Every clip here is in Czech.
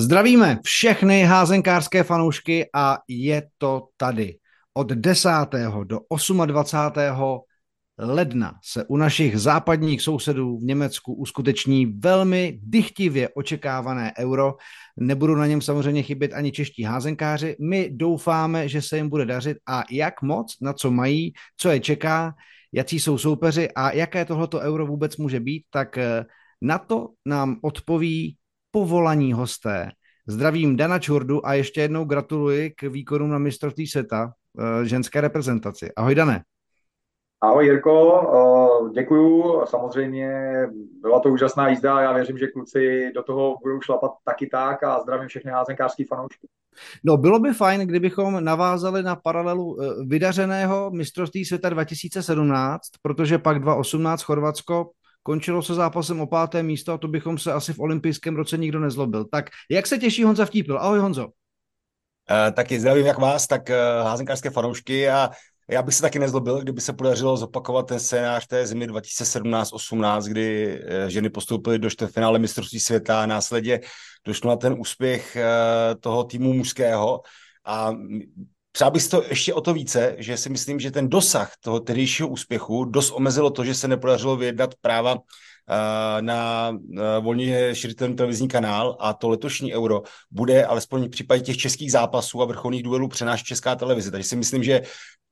Zdravíme všechny házenkářské fanoušky a je to tady. Od 10. do 28. ledna se u našich západních sousedů v Německu uskuteční velmi dychtivě očekávané euro. Nebudou na něm samozřejmě chybět ani čeští házenkáři. My doufáme, že se jim bude dařit a jak moc, na co mají, co je čeká, jaký jsou soupeři a jaké tohleto euro vůbec může být, tak eh, na to nám odpoví povolaní hosté. Zdravím Dana Čurdu a ještě jednou gratuluji k výkonům na mistrovství světa eh, ženské reprezentaci. Ahoj Dane. Ahoj Jirko, eh, děkuju. Samozřejmě byla to úžasná jízda a já věřím, že kluci do toho budou šlapat taky tak a zdravím všechny házenkářský fanoušky. No, bylo by fajn, kdybychom navázali na paralelu eh, vydařeného mistrovství světa 2017, protože pak 2018 Chorvatsko končilo se zápasem o páté místo a to bychom se asi v olympijském roce nikdo nezlobil. Tak jak se těší Honza Vtípil? Ahoj Honzo. Uh, taky zdravím jak vás, tak uh, házenkářské fanoušky a já bych se taky nezlobil, kdyby se podařilo zopakovat ten scénář té zimy 2017-18, kdy uh, ženy postoupily do čtvrtfinále mistrovství světa a následně došlo na ten úspěch uh, toho týmu mužského a Přál bych to ještě o to více, že si myslím, že ten dosah toho tehdejšího úspěchu dost omezilo to, že se nepodařilo vyjednat práva eh, na volně širitelný televizní kanál a to letošní euro bude alespoň v případě těch českých zápasů a vrcholných duelů přenášet česká televize. Takže si myslím, že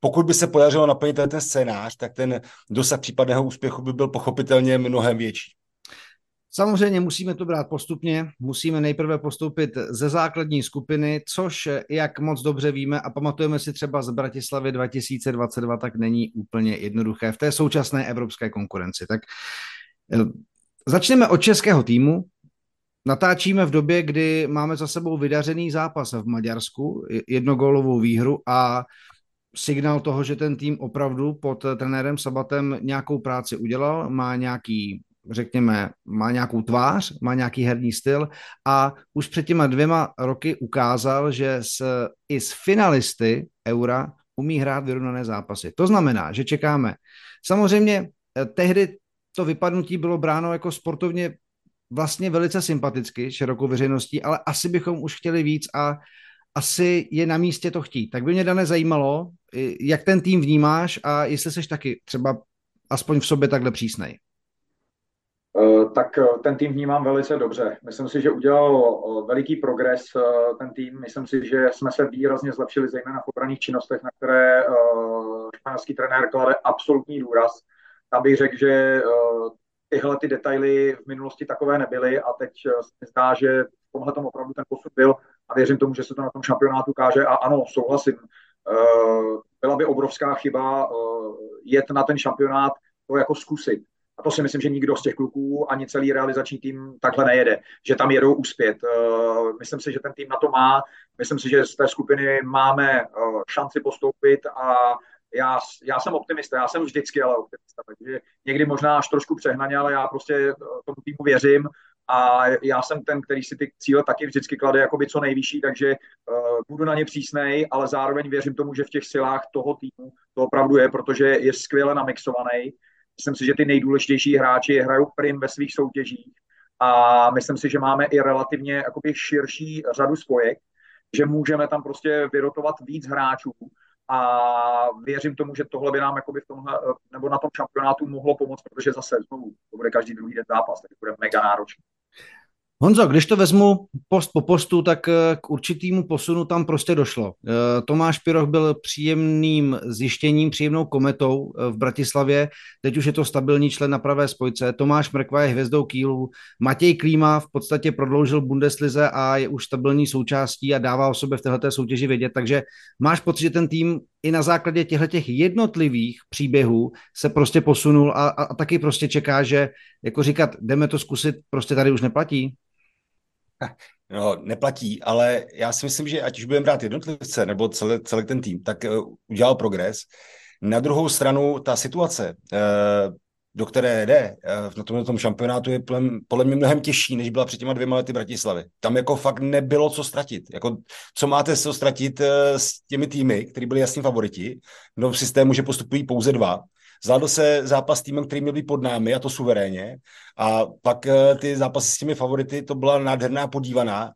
pokud by se podařilo naplnit ten scénář, tak ten dosah případného úspěchu by byl pochopitelně mnohem větší. Samozřejmě musíme to brát postupně, musíme nejprve postoupit ze základní skupiny, což, jak moc dobře víme a pamatujeme si třeba z Bratislavy 2022, tak není úplně jednoduché v té současné evropské konkurenci. Tak eh, začneme od českého týmu. Natáčíme v době, kdy máme za sebou vydařený zápas v Maďarsku, jednogólovou výhru a signál toho, že ten tým opravdu pod trenérem Sabatem nějakou práci udělal, má nějaký řekněme, má nějakou tvář, má nějaký herní styl a už před těma dvěma roky ukázal, že s, i s finalisty Eura umí hrát vyrovnané zápasy. To znamená, že čekáme. Samozřejmě eh, tehdy to vypadnutí bylo bráno jako sportovně vlastně velice sympaticky širokou veřejností, ale asi bychom už chtěli víc a asi je na místě to chtít. Tak by mě, Dane, zajímalo, jak ten tým vnímáš a jestli jsi taky třeba aspoň v sobě takhle přísnej. Eh, tak eh, ten tým vnímám velice dobře. Myslím si, že udělal eh, veliký progres ten tým. Myslím si, že jsme se výrazně zlepšili, zejména v obraných činnostech, na které španělský trenér klade absolutní důraz. Tam bych řekl, že tyhle ty detaily v minulosti takové nebyly a teď se mi zdá, že v tomhle tom opravdu ten posun byl a věřím tomu, že se to na tom šampionátu káže a ano, souhlasím. Byla by obrovská chyba jet na ten šampionát to jako zkusit a to si myslím, že nikdo z těch kluků ani celý realizační tým takhle nejede, že tam jedou úspět. Eh, myslím si, že ten tým na to má. Myslím si, že z té skupiny máme eh, šanci postoupit a já, já jsem optimista, já jsem vždycky ale optimista, takže někdy možná až trošku přehnaně, ale já prostě eh, tomu týmu věřím a já jsem ten, který si ty cíle taky vždycky klade jakoby co nejvyšší, takže uh, budu na ně přísnej, ale zároveň věřím tomu, že v těch silách toho týmu to opravdu je, protože je skvěle namixovaný Myslím si, že ty nejdůležitější hráči hrajou prim ve svých soutěžích a myslím si, že máme i relativně jakoby širší řadu spojek, že můžeme tam prostě vyrotovat víc hráčů a věřím tomu, že tohle by nám jakoby v tomhle, nebo na tom šampionátu mohlo pomoct, protože zase znovu to bude každý druhý den zápas, tak bude mega náročný. Honzo, když to vezmu post po postu, tak eh, k určitýmu posunu tam prostě došlo. Eh, Tomáš Piroch byl příjemným zjištěním, příjemnou kometou eh, v Bratislavě, teď už je to stabilní člen na pravé spojce. Tomáš Mrkva je hvězdou Kýlu, Matěj Klíma v podstatě prodloužil Bundeslize a je už stabilní součástí a dává o sobě v této soutěži vědět, takže máš pocit, že ten tým i na základě těchto těch jednotlivých příběhů se prostě posunul a, a, a taky prostě čeká, že jako říkat, jdeme to zkusit, prostě tady už neplatí? No, neplatí, ale já si myslím, že ať už budeme brát jednotlivce nebo celý, celý ten tým, tak uh, udělal progres. Na druhou stranu ta situace, uh, do které jde uh, na tom, šampionátu, je podle mě mnohem těžší, než byla před těma dvěma lety Bratislavy. Tam jako fakt nebylo co ztratit. Jako, co máte co ztratit uh, s těmi týmy, které byly jasní favoriti? No v systému, že postupují pouze dva Zvládl se zápas týmem, který měl být pod námi, a to suverénně. A pak eh, ty zápasy s těmi favority, to byla nádherná podívaná.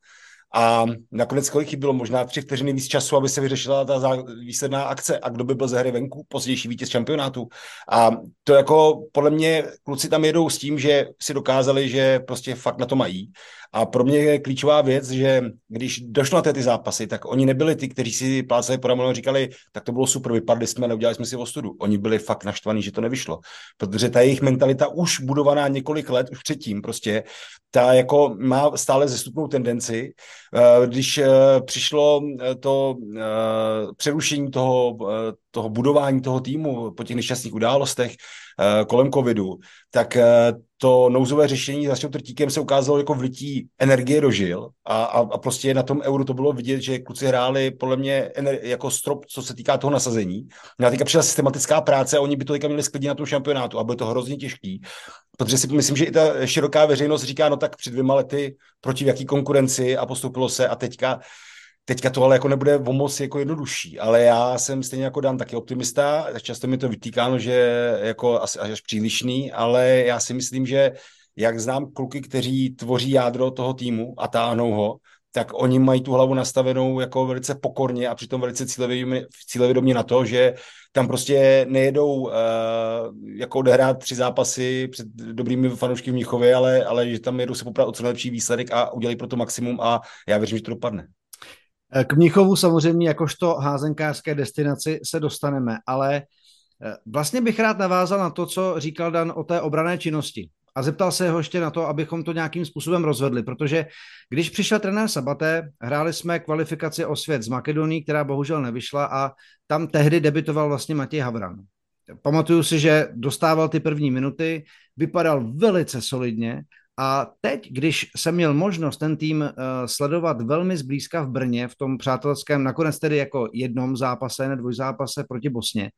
A nakonec kolik chybilo? Možná tři vteřiny víc času, aby se vyřešila ta výsledná akce a kdo by byl ze hry venku, pozdější vítěz šampionátu. A to jako podle mě kluci tam jedou s tím, že si dokázali, že prostě fakt na to mají. A pro mě je klíčová věc, že když došlo na ty zápasy, tak oni nebyli ty, kteří si plácali po a říkali, tak to bylo super, vypadli jsme, neudělali jsme si ostudu. Oni byli fakt naštvaní, že to nevyšlo. Protože ta jejich mentalita už budovaná několik let, už předtím prostě, ta jako má stále zestupnou tendenci. Eh, když eh, přišlo eh, to přerušení toho, toho budování toho týmu po těch nešťastných událostech kolem covidu, tak to nouzové řešení s trtíkem se ukázalo jako vlití energie do žil a, a, a prostě na tom euru to bylo vidět, že kluci hráli podle mě ener, jako strop, co se týká toho nasazení. A teďka přišla systematická práce a oni by to teďka měli sklidit na tom šampionátu a bylo to hrozně těžký, protože si myslím, že i ta široká veřejnost říká, no tak před dvěma lety proti jaký konkurenci a postupilo se a teďka Teďka to ale jako nebude o moc jako jednodušší, ale já jsem stejně jako Dan taky optimista, často mi to vytýkáno, že jako asi až přílišný, ale já si myslím, že jak znám kluky, kteří tvoří jádro toho týmu a táhnou ho, tak oni mají tu hlavu nastavenou jako velice pokorně a přitom velice cílevědomě na to, že tam prostě nejedou uh, jako odehrát tři zápasy před dobrými fanoušky v Mnichově, ale, ale že tam jedou se poprat o co nejlepší výsledek a udělají pro to maximum a já věřím, že to dopadne. Eh, k Mnichovu samozřejmě jakožto házenkářské destinaci se dostaneme, ale eh, vlastně bych rád navázal na to, co říkal Dan o té obrané činnosti. A zeptal se ho ještě na to, abychom to nějakým způsobem rozvedli, protože když přišel trenér Sabaté, hráli jsme kvalifikaci o svět z Makedonii, která bohužel nevyšla a tam tehdy debitoval vlastně Matěj Havran. Pamatuju si, že dostával ty první minuty, vypadal velice solidně a teď, když jsem měl možnost ten tým uh, sledovat velmi zblízka v Brně, v tom přátelském, nakonec tedy jako jednom zápase, ne dvojzápase proti Bosně,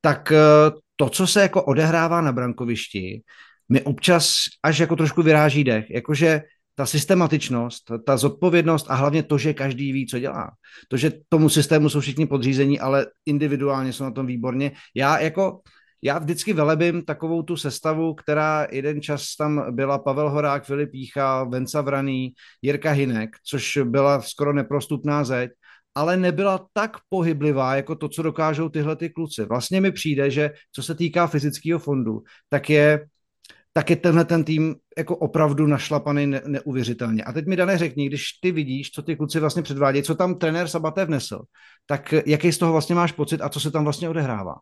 tak uh, to, co se jako odehrává na brankovišti, mi občas až jako trošku vyráží dech, jakože ta systematičnost, ta zodpovědnost a hlavně to, že každý ví, co dělá. To, že tomu systému jsou všichni podřízení, ale individuálně jsou na tom výborně. Já jako já vždycky velebím takovou tu sestavu, která jeden čas tam byla Pavel Horák, Filip Jícha, Venca Vraný, Jirka Hinek, což byla skoro neprostupná zeď, ale nebyla tak pohyblivá, jako to, co dokážou tyhle ty kluci. Vlastně mi přijde, že co se týká fyzického fondu, tak je tak je tenhle ten tým jako opravdu našlapaný ne, neuvěřitelně. A teď mi, Dané, řekni, když ty vidíš, co ty kluci vlastně předvádějí, co tam trenér Sabaté vnesl, tak jaký z toho vlastně máš pocit a co se tam vlastně odehrává?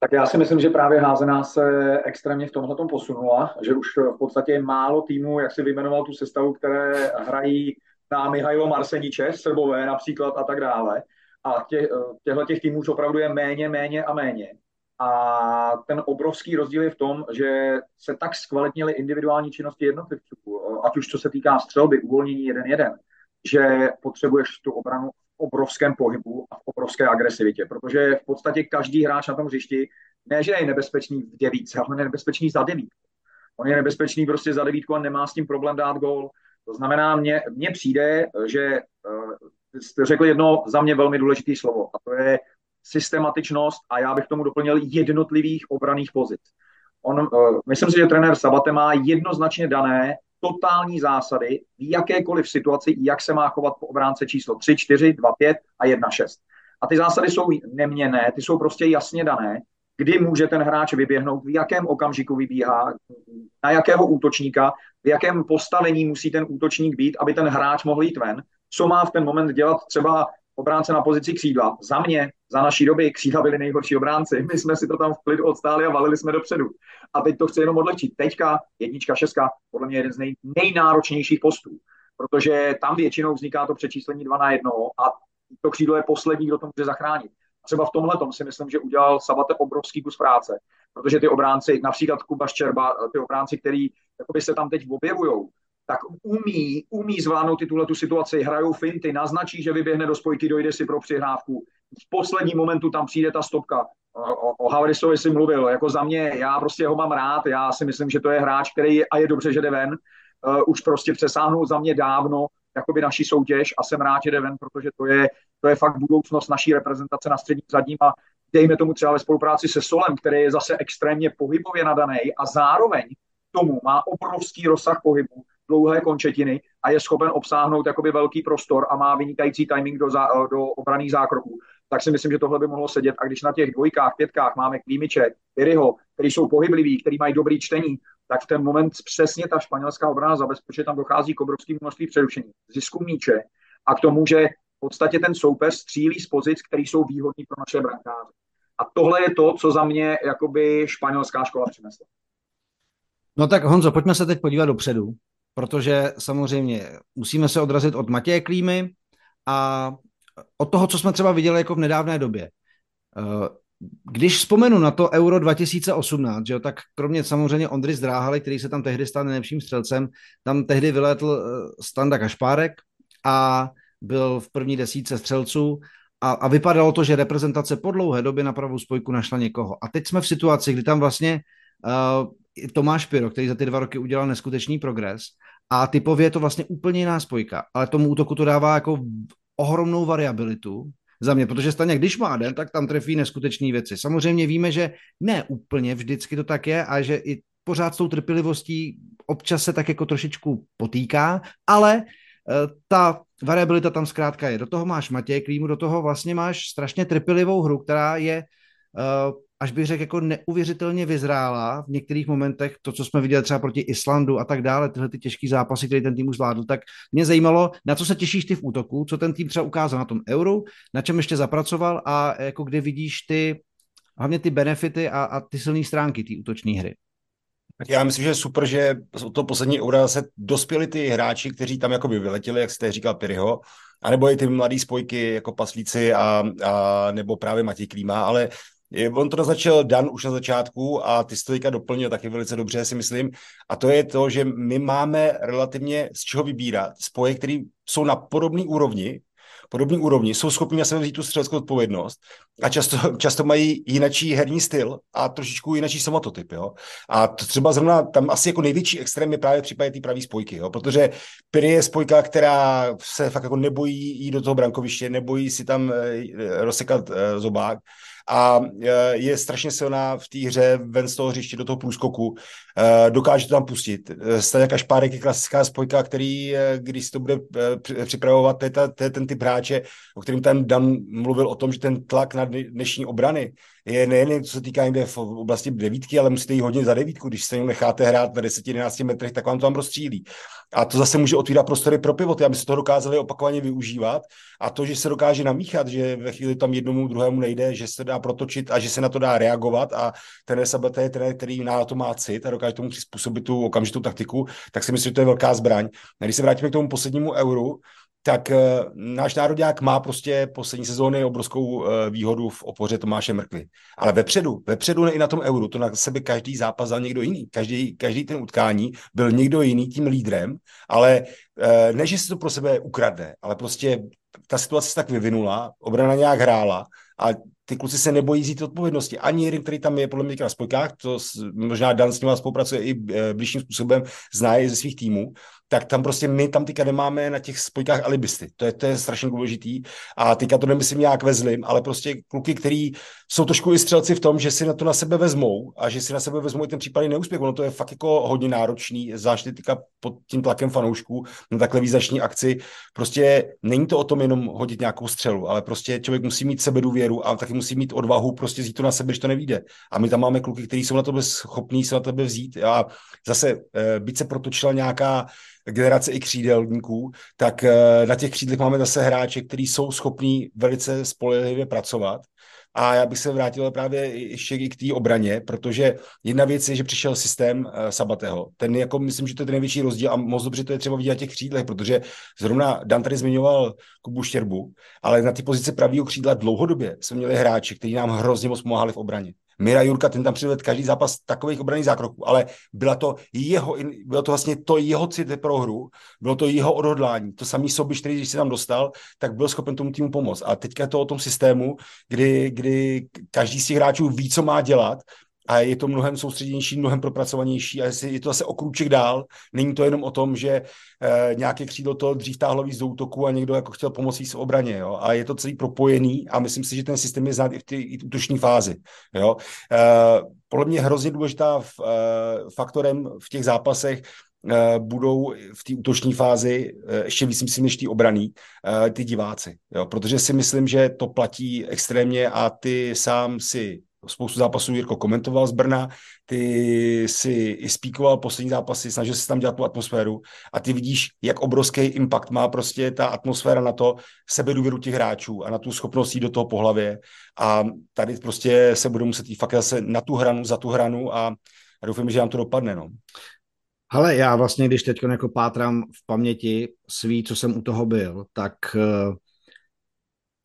Tak já si myslím, že právě házená se extrémně v tomhle posunula, že už v podstatě málo týmů, jak si vyjmenoval tu sestavu, které hrají na Mihajlo Marseniče, Srbové například a tak dále. A tě, těchto těch týmů už opravdu je méně, méně a méně. A ten obrovský rozdíl je v tom, že se tak zkvalitnily individuální činnosti jednotlivců, ať už co se týká střelby, uvolnění jeden jeden, že potřebuješ tu obranu obrovském pohybu a v obrovské agresivitě, protože v podstatě každý hráč na tom hřišti ne, že je nebezpečný v devítce, ale je nebezpečný za devítku. On je nebezpečný prostě za devítku a nemá s tím problém dát gol. To znamená, mně, mně přijde, že uh, jste řekl jedno za mě velmi důležité slovo a to je systematičnost a já bych tomu doplnil jednotlivých obraných pozic. On, uh, myslím si, že trenér Sabate má jednoznačně dané totální zásady v jakékoliv situaci, jak se má chovat po obránce číslo 3, 4, 2, 5 a 1, 6. A ty zásady jsou neměné, ty jsou prostě jasně dané, kdy může ten hráč vyběhnout, v jakém okamžiku vybíhá, na jakého útočníka, v jakém postavení musí ten útočník být, aby ten hráč mohl jít ven, co má v ten moment dělat třeba obránce na pozici křídla. Za mě, za naší doby, křídla byli nejhorší obránci. My jsme si to tam v klidu odstáli a valili jsme dopředu. A teď to chci jenom odlečit. Teďka jednička, šestka, podle mě jeden z nej, nejnáročnějších postů, protože tam většinou vzniká to přečíslení 2 na 1 a to křídlo je poslední, kdo to může zachránit. Třeba v tomhle si myslím, že udělal Sabate obrovský kus práce, protože ty obránci, například Kuba Ščerba, ty obránci, který se tam teď objevují, tak umí, umí zvládnout ty tuhle tu situaci, hrajou finty, naznačí, že vyběhne do spojky, dojde si pro přihrávku. V poslední momentu tam přijde ta stopka. O, o Havrisovi si mluvil, jako za mě, já prostě ho mám rád, já si myslím, že to je hráč, který je, a je dobře, že jde ven, uh, už prostě přesáhnul za mě dávno jakoby naší soutěž a jsem rád, že jde ven, protože to je, to je fakt budoucnost naší reprezentace na středním zadním a dejme tomu třeba ve spolupráci se Solem, který je zase extrémně pohybově nadaný a zároveň tomu má obrovský rozsah pohybu, dlouhé končetiny a je schopen obsáhnout jakoby velký prostor a má vynikající timing do, za, do obraných zákroků, tak si myslím, že tohle by mohlo sedět. A když na těch dvojkách, pětkách máme Klímiče, Piryho, který jsou pohybliví, který mají dobrý čtení, tak v ten moment přesně ta španělská obrana zabezpečí, tam dochází k obrovským množství přerušení, zisku míče a k tomu, že v podstatě ten soupeř střílí z pozic, které jsou výhodné pro naše brankáře. A tohle je to, co za mě jakoby španělská škola přinesla. No tak Honzo, pojďme se teď podívat dopředu, protože samozřejmě musíme se odrazit od Matěje Klímy a od toho, co jsme třeba viděli jako v nedávné době. Eh, když vzpomenu na to Euro 2018, že jo, tak kromě samozřejmě Ondry Zdráhaly, který se tam tehdy stal nejlepším střelcem, tam tehdy vyletl eh, Standa Kašpárek a byl v první desíce střelců a, a vypadalo to, že reprezentace po dlouhé době na pravou spojku našla někoho. A teď jsme v situaci, kdy tam vlastně uh, Tomáš Piro, který za ty dva roky udělal neskutečný progres a typově je to vlastně úplně jiná spojka, ale tomu útoku to dává jako ohromnou variabilitu za mě, protože stejně, když má den, tak tam trefí neskutečné věci. Samozřejmě víme, že ne úplně vždycky to tak je a že i pořád s tou trpělivostí občas se tak jako trošičku potýká, ale Eh, ta variabilita tam zkrátka je. Do toho máš Matěj Klímu, do toho vlastně máš strašně trpělivou hru, která je, eh, až bych řekl, jako neuvěřitelně vyzrála v některých momentech, to, co jsme viděli třeba proti Islandu a tak dále, tyhle ty těžké zápasy, které ten tým už zvládl, tak mě zajímalo, na co se těšíš ty v útoku, co ten tým třeba ukázal na tom euru, na čem ještě zapracoval a jako kde vidíš ty, hlavně ty benefity a, a ty silné stránky té útočné hry. Tak já myslím, že je super, že od toho poslední eura se dospěli ty hráči, kteří tam jakoby vyletěli, jak jste říkal Piryho, anebo i ty mladý spojky jako Paslíci a, a nebo právě Matěj Klíma, ale On to naznačil Dan už na začátku a ty stojka doplnil taky velice dobře, si myslím. A to je to, že my máme relativně z čeho vybírat spoje, které jsou na podobné úrovni, podobné úrovni, jsou schopni na sebe vzít tu střeleckou odpovědnost a často, často mají jinačí herní styl a trošičku jinačí samatotyp. Jo? A to třeba zrovna tam asi jako největší extrém je právě případě té pravé spojky, jo? protože Piri je spojka, která se fakt jako nebojí jít do toho brankoviště, nebojí si tam e, rozsekat e, zobák a e, je strašně silná v té hře ven z toho hřiště do toho průskoku. E, dokáže to tam pustit. E, Stane Kašpárek je klasická spojka, který, když to bude připravovat, to je, ta, to je ten typ hráče, o kterým ten Dan mluvil o tom, že ten tlak na dnešní obrany je nejen co se týká někde v oblasti devítky, ale musíte jít hodně za devítku. Když se necháte hrát na 10-11 metrech, tak vám to tam rozstřílí. A to zase může otvírat prostory pro pivoty, aby se to dokázali opakovaně využívat. A to, že se dokáže namíchat, že ve chvíli tam jednomu druhému nejde, že se dá protočit a že se na to dá reagovat a ten SABT je ten, který na to má cit a dokáže tomu přizpůsobit tu okamžitou taktiku, tak si myslím, že to je velká zbraň. A když se vrátíme k tomu poslednímu euru, tak uh, náš národák má prostě poslední sezóny obrovskou uh, výhodu v opoře Tomáše Mrkvy. Ale vepředu, vepředu i na tom euru, to na sebe každý zápas za někdo jiný. Každý, každý ten utkání byl někdo jiný tím lídrem, ale uh, ne, že si to pro sebe ukradne, ale prostě ta situace se tak vyvinula, obrana nějak hrála a ty kluci se nebojí zít odpovědnosti. Ani jeden, který tam je podle mě na spojkách, to možná Dan s ním spolupracuje i blížším způsobem, zná je ze svých týmů, tak tam prostě my tam teďka nemáme na těch spojkách alibisty. To je, to je strašně důležitý. A teďka to nemyslím nějak ve zlým, ale prostě kluky, který jsou trošku i střelci v tom, že si na to na sebe vezmou a že si na sebe vezmou i ten případný neúspěch. Ono to je fakt jako hodně náročný, zvlášť teďka pod tím tlakem fanoušků na takhle výzační akci. Prostě není to o tom jenom hodit nějakou střelu, ale prostě člověk musí mít sebedůvěru a taky musí mít odvahu prostě vzít to na sebe, že to nevíde. A my tam máme kluky, kteří jsou na to schopní se na tebe vzít a zase eh, byť se protočila nějaká generace i křídelníků, tak eh, na těch křídlech máme zase hráče, kteří jsou schopní velice spolehlivě pracovat. A já bych se vrátil právě ještě i k té obraně, protože jedna věc je, že přišel systém uh, Sabateho. Ten jako, myslím, že to je ten největší rozdíl a moc dobře to je třeba vidět na těch křídlech, protože zrovna Dan tady zmiňoval Kubu Štěrbu, ale na ty pozice pravého křídla dlouhodobě jsme měli hráči, kteří nám hrozně moc pomáhali v obraně. Mira Jurka, ten tam přivedl každý zápas takových obraných zákroků, ale byla to jeho, bylo to vlastně to jeho cit pro hru, bylo to jeho odhodlání. To samý Sobiš, který když se tam dostal, tak byl schopen tomu týmu pomoct. A teďka je to o tom systému, kdy, kdy každý z těch hráčů ví, co má dělat a je to mnohem soustředěnější, mnohem propracovanější a je to zase o krůček dál. Není to jenom o tom, že e, nějaké křídlo to dřív táhlo víc do útoku a někdo jako chtěl pomoci s obraně. Jo? A je to celý propojený a myslím si, že ten systém je znát i v té útoční fázi. Jo? E, podle mě hrozně důležitá f, e, faktorem v těch zápasech budou v té útoční fázi ještě víc, myslím, než ty obraný, ty diváci. Jo? Protože si myslím, že to platí extrémně a ty sám si spoustu zápasů Jirko komentoval z Brna, ty si i spíkoval poslední zápasy, snažil se tam dělat tu atmosféru a ty vidíš, jak obrovský impact má prostě ta atmosféra na to sebedůvěru těch hráčů a na tu schopnost jít do toho pohlavě a tady prostě se bude muset jít fakt zase na tu hranu, za tu hranu a, a doufám, že nám to dopadne. No. Ale já vlastně, když teď jako pátrám v paměti svý, co jsem u toho byl, tak uh,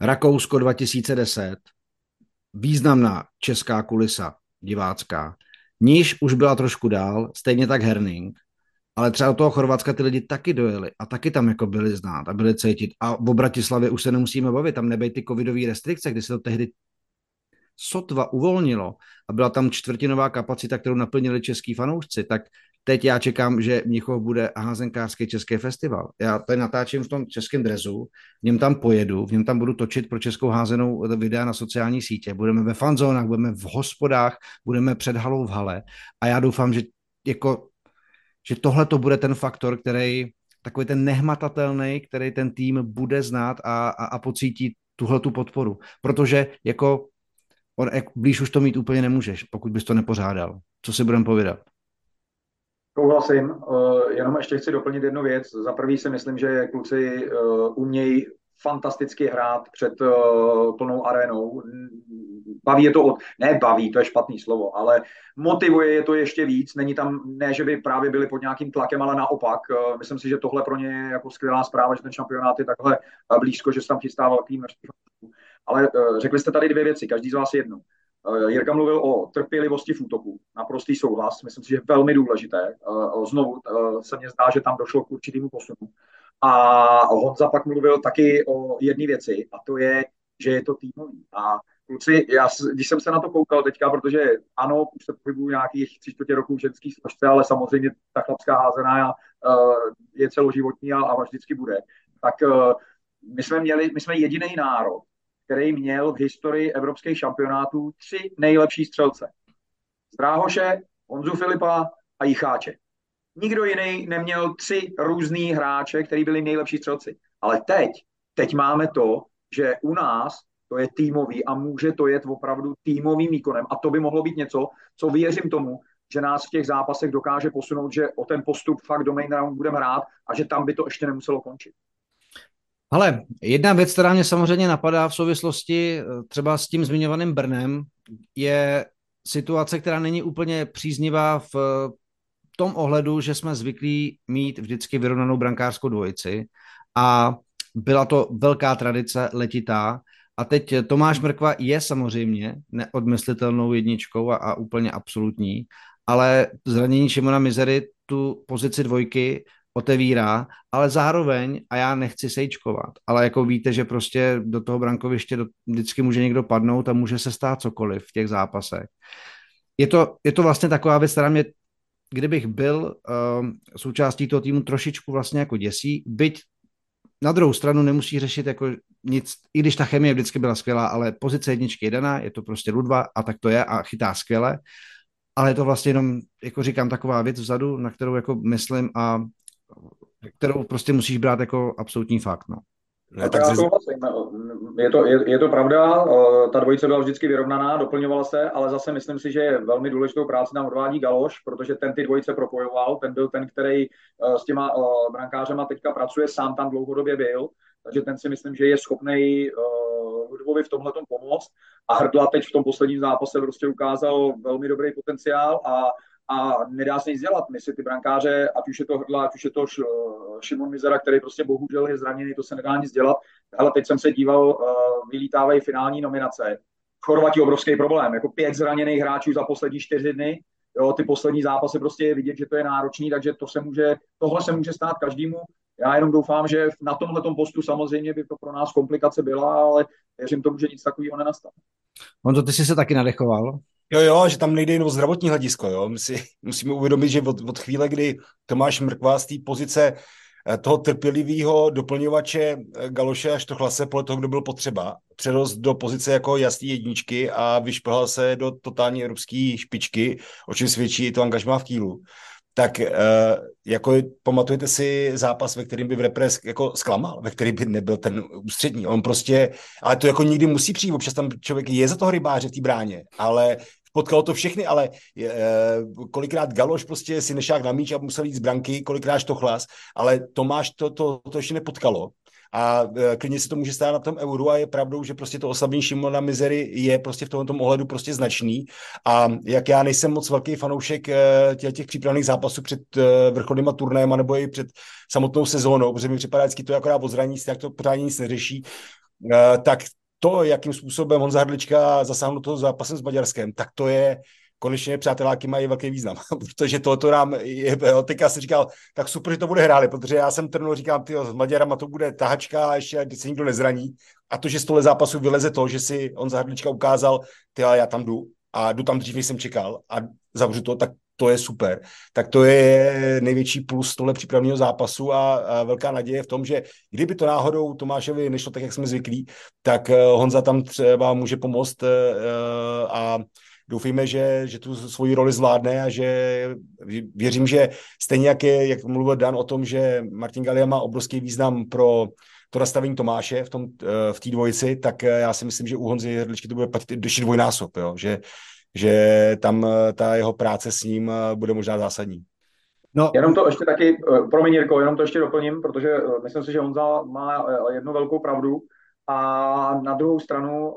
Rakousko 2010, významná česká kulisa divácká. Níž už byla trošku dál, stejně tak Herning, ale třeba do toho Chorvatska ty lidi taky dojeli a taky tam jako byli znát a byli cítit. A o Bratislavě už se nemusíme bavit, tam nebej ty covidové restrikce, kdy se to tehdy sotva uvolnilo a byla tam čtvrtinová kapacita, kterou naplnili český fanoušci, tak teď já čekám, že Mnichov bude házenkářský český festival. Já tady natáčím v tom českém drezu, v něm tam pojedu, v něm tam budu točit pro českou házenou videa na sociální sítě, budeme ve fanzónách, budeme v hospodách, budeme před halou v hale a já doufám, že jako že tohle to bude ten faktor, který takový ten nehmatatelný, který ten tým bude znát a, a, a pocítí tuhle tu podporu. Protože jako on, jak blíž už to mít úplně nemůžeš, pokud bys to nepořádal. Co si budeme povídat? Souhlasím, uh, jenom ještě chci doplnit jednu věc. Za prvý si myslím, že kluci uh, umějí fantasticky hrát před uh, plnou arénou. Baví je to od... Ne baví, to je špatný slovo, ale motivuje je to ještě víc. Není tam, ne, že by právě byli pod nějakým tlakem, ale naopak. Myslím si, že tohle pro ně je jako skvělá zpráva, že ten šampionát je takhle blízko, že se tam chystá velký množství. Ale řekli jste tady dvě věci, každý z vás jednu. Eh, Jirka mluvil o trpělivosti v útoku. Naprostý souhlas. Myslím si, že je velmi důležité. Eh, znovu eh, se mně zdá, že tam došlo k určitému posunu. A Honza pak mluvil taky o jedné věci, a to je, že je to týmový. A kluci, já, když jsem se na to koukal teďka, protože ano, už se pohybuju nějakých tři čtvrtě roků v ženský složce, ale samozřejmě ta chlapská házená je celoživotní a, a vždycky bude. Tak my jsme měli, my jsme jediný národ, který měl v historii evropských šampionátů tři nejlepší střelce. Stráhoše, Honzu Filipa a Jicháče. Nikdo jiný neměl tři různý hráče, který byli nejlepší střelci. Ale teď, teď máme to, že u nás to je týmový a může to jet opravdu týmovým výkonem. A to by mohlo být něco, co věřím tomu, že nás v těch zápasech dokáže posunout, že o ten postup fakt do main round budeme hrát a že tam by to ještě nemuselo končit. Ale jedna věc, která mě samozřejmě napadá v souvislosti eh, třeba s tím zmiňovaným Brnem, je situace, která není úplně příznivá v tom ohledu, že jsme zvyklí mít vždycky vyrovnanou brankářskou dvojici a byla to velká tradice letitá. A teď Tomáš Mrkva je samozřejmě neodmyslitelnou jedničkou a, a úplně absolutní, ale zranění Šimona Mizery tu pozici dvojky otevírá, ale zároveň, a já nechci sejčkovat, ale jako víte, že prostě do toho brankoviště do, vždycky může někdo padnout a může se stát cokoliv v těch zápasech. Je to, je to vlastně taková věc, která mě, kdybych byl uh, součástí toho týmu, trošičku vlastně jako děsí, byť na druhou stranu nemusí řešit jako nic, i když ta chemie vždycky byla skvělá, ale pozice jedničky je daná, je to prostě Ludva a tak to je a chytá skvěle, ale je to vlastně jenom, jako říkám, taková věc vzadu, na kterou jako myslím a kterou prostě musíš brát jako absolutní fakt. No. Ne, tak já souhlasím. Je to, je, je to pravda, ta dvojice byla vždycky vyrovnaná, doplňovala se, ale zase myslím si, že velmi důležitou práci nám odvádí Galoš, protože ten ty dvojice propojoval, ten byl ten, který s těma brankářema teďka pracuje, sám tam dlouhodobě byl, takže ten si myslím, že je schopný Ludvovi v tomhle pomoct a Hrdla teď v tom posledním zápase prostě ukázal velmi dobrý potenciál a a nedá se nic dělat. My si ty brankáře, ať už je to Hrdla, ať už je to Šimon Mizera, který prostě bohužel je zraněný, to se nedá nic dělat. Ale teď jsem se díval, uh, vylítávají finální nominace. Chorvatí obrovský problém, jako pět zraněných hráčů za poslední čtyři dny. Jo, ty poslední zápasy prostě je vidět, že to je náročný, takže to se může, tohle se může stát každému. Já jenom doufám, že na tomhle postu samozřejmě by to pro nás komplikace byla, ale věřím tomu, že nic takového nenastane. On to ty jsi se taky nadechoval. Jo, jo, že tam nejde jen o zdravotní hledisko, jo. My si musíme uvědomit, že od, od chvíle, kdy Tomáš Mrkva z té pozice eh, toho trpělivého doplňovače eh, Galoše až to chlase podle toho, kdo byl potřeba, přerost do pozice jako jasný jedničky a vyšplhal se do totální evropské špičky, o čem svědčí i to angažmá v Kýlu tak uh, jako pamatujete si zápas, ve kterým by v repres jako zklamal, ve kterým by nebyl ten ústřední. On prostě, ale to jako nikdy musí přijít, občas tam člověk je za toho rybáře v té bráně, ale potkalo to všechny, ale eh, kolikrát Galoš prostě si nešák na míč a musel jít z branky, kolikrát to chlas, ale Tomáš to, to, to ještě nepotkalo a e, klidně se to může stát na tom euru a je pravdou, že prostě to oslabení Šimona Mizery je prostě v tomto ohledu prostě značný. A jak já nejsem moc velký fanoušek e, těch, těch přípravných zápasů před e, vrcholnýma turnajem nebo i před samotnou sezónou, protože mi připadá vždycky to jako o zraní, jak to pořádně nic neřeší, tak to, jakým způsobem Honza Hrdlička zasáhnul toho zápasem s Maďarskem, tak to je konečně přáteláky mají velký význam, protože tohoto nám je, teďka jsem říkal, tak super, že to bude hráli, protože já jsem trnul, říkám, ty s Maďarama to bude tahačka a ještě když se nikdo nezraní. A to, že z tohle zápasu vyleze to, že si on za Hrdlička ukázal, ty já tam jdu a jdu tam dřív, než jsem čekal a zavřu to, tak to je super. Tak to je největší plus tohle přípravného zápasu a, a velká naděje v tom, že kdyby to náhodou Tomášovi nešlo tak, jak jsme zvyklí, tak eh, Honza tam třeba může pomoct uh, a doufejme, že, že tu svoji roli zvládne a že věřím, že stejně jak, je, jak mluvil Dan o tom, že Martin Galia má obrovský význam pro to nastavení Tomáše v, tom, eh, v té dvojici, tak eh, já si myslím, že u Honzy Hrdličky to bude platit ještě dvojnásob, jo? Že, že tam eh, ta jeho práce s ním bude možná zásadní. No. Jenom to ještě taky, promiň Jirko, jenom to ještě doplním, protože myslím si, že Honza má jednu velkou pravdu a na druhou stranu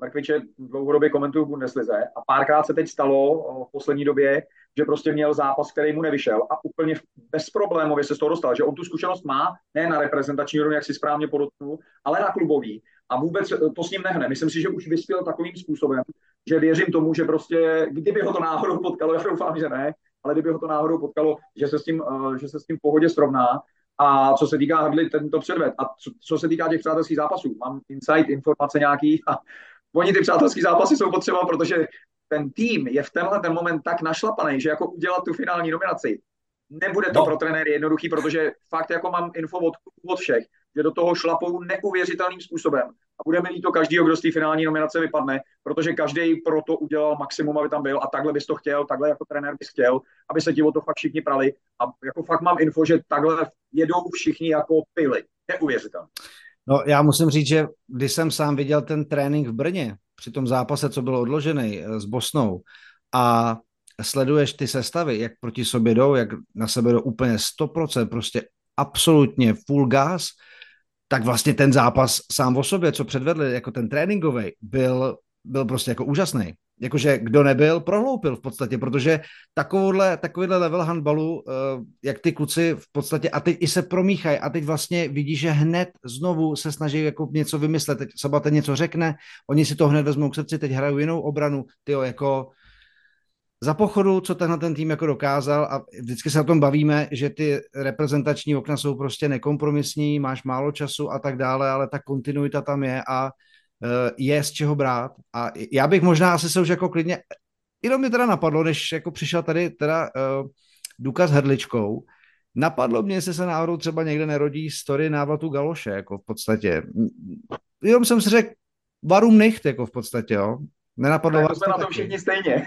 Mrkviče dlouhodobě komentuju v Bundeslize a párkrát se teď stalo v poslední době, že prostě měl zápas, který mu nevyšel a úplně bezproblémově se z toho dostal, že on tu zkušenost má, ne na reprezentační úrovni, jak si správně podotknul, ale na klubový a vůbec to s ním nehne. Myslím si, že už vyspěl takovým způsobem, že věřím tomu, že prostě, kdyby ho to náhodou potkalo, já doufám, že ne, ale kdyby ho to náhodou potkalo, že se s tím, eh, že se s tím v pohodě srovná. A co se týká Hrdly, tento předved. A co, co se týká těch přátelských zápasů, mám insight, informace nějaký a oni ty přátelské zápasy jsou potřeba, protože ten tým je v tenhle ten moment tak našlapaný, že jako udělat tu finální nominaci, nebude to no. pro trenéry jednoduchý, protože fakt jako mám info od, od všech, že do toho šlapou neuvěřitelným způsobem. A budeme mít to každý, kdo z té finální nominace vypadne, protože každý pro to udělal maximum, aby tam byl a takhle bys to chtěl, takhle jako trenér bys chtěl, aby se ti o to fakt všichni prali. A jako fakt mám info, že takhle jedou všichni jako pily. Neuvěřitelné. No, já musím říct, že když jsem sám viděl ten trénink v Brně, při tom zápase, co byl odložený eh, s Bosnou, a sleduješ ty sestavy, jak proti sobě jdou, jak na sebe jdou úplně 100%, prostě absolutně full gas, tak vlastně ten zápas sám o sobě, co předvedli, jako ten tréninkový, byl, byl prostě jako úžasný jakože kdo nebyl, prohloupil v podstatě, protože takovouhle, takovýhle level handbalu, eh, jak ty kluci v podstatě, a teď i se promíchají, a teď vlastně vidí, že hned znovu se snaží jako něco vymyslet, teď Sabate něco řekne, oni si to hned vezmou k srdci, teď hrajou jinou obranu, tyjo, jako za pochodu, co tenhle ten tým jako dokázal a vždycky se o tom bavíme, že ty reprezentační okna jsou prostě nekompromisní, máš málo času a tak dále, ale ta kontinuita tam je a Eh, je z čeho brát. A já bych možná asi se už jako klidně, jenom mě teda napadlo, než jako přišel tady teda uh, Duka s hrdličkou, napadlo mě, jestli se náhodou třeba někde nerodí story návratu Galoše, jako v podstatě. Jenom jsem si řekl, varum nicht, jako v podstatě, jo. Nenapadlo tak jsme na to všichni stejně.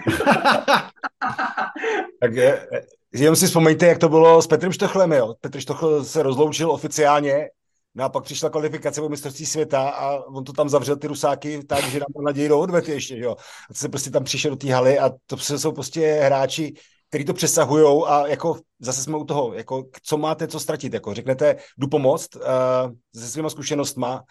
tak je, jenom si vzpomeňte, jak to bylo s Petrem Štochlem, jo. Petr Štochl se rozloučil oficiálně No a pak přišla kvalifikace o mistrovství světa a on to tam zavřel ty rusáky tak, že nám naději do odvety ještě, jo. A to se prostě tam přišel do té haly a to jsou prostě hráči, kteří to přesahují a jako zase jsme u toho, jako co máte co ztratit, jako řeknete, jdu pomoct uh, se svýma zkušenostma,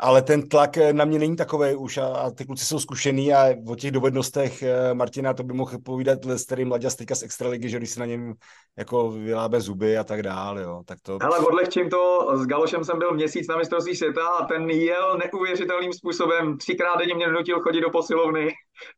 ale ten tlak eh, na mě není takový už a, a ty kluci jsou zkušený a o těch dovednostech eh, Martina to by mohl povídat starý mladě teďka z extraligy, že když si na něm jako vylábe zuby a tak dále, jo, tak to... Ale odlehčím to, s Galošem jsem byl měsíc na mistrovství světa a ten jel neuvěřitelným způsobem, třikrát denně mě nutil chodit do posilovny,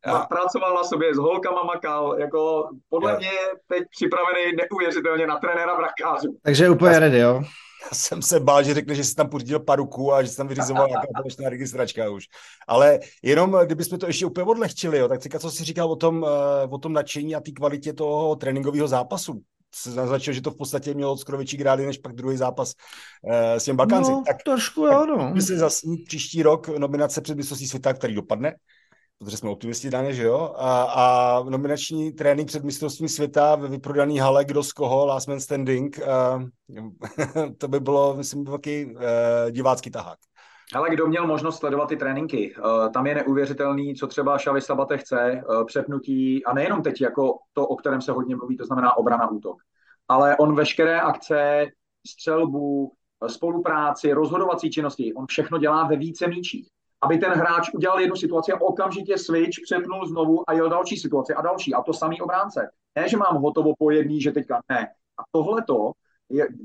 a pracoval na sobě, s holkama makal, jako podle já. mě teď připravený neuvěřitelně na trenéra brakářů. Takže úplně ready, jo? Já jsem se bál, že řekne, že si tam pořídil paruku a že si tam vyřizoval nějaká konečná registračka už. Ale jenom, kdybychom to ještě úplně odlehčili, jo, tak teďka, co jsi říkal o tom, eh, o tom nadšení a té kvalitě toho tréninkového zápasu, se naznačil, že to v podstatě mělo skoro větší grády než pak druhý zápas uh, s těm Balkánci. No, tak trošku jo, no. Tak se zase příští rok nominace před mistrovství světa, který dopadne, protože jsme optimisti dané, že jo? A, a nominační trénink před mistrovstvím světa ve vyprodaný hale, kdo z koho, last man standing, a, to by bylo, myslím, velký uh, divácký tahák. Ale kdo měl možnost sledovat ty tréninky, uh, tam je neuvěřitelný, co třeba Šavi Sabate chce, uh, přepnutí, a nejenom teď jako to, o kterém se hodně mluví, to znamená obrana útok, ale on veškeré akce, střelbu, spolupráci, rozhodovací činnosti, on všechno dělá ve více míčích aby ten hráč udělal jednu situaci a okamžitě switch, přepnul znovu a jel další situaci a další. A to samý obránce. Ne, že mám hotovo po jedný, že teďka ne. A tohle to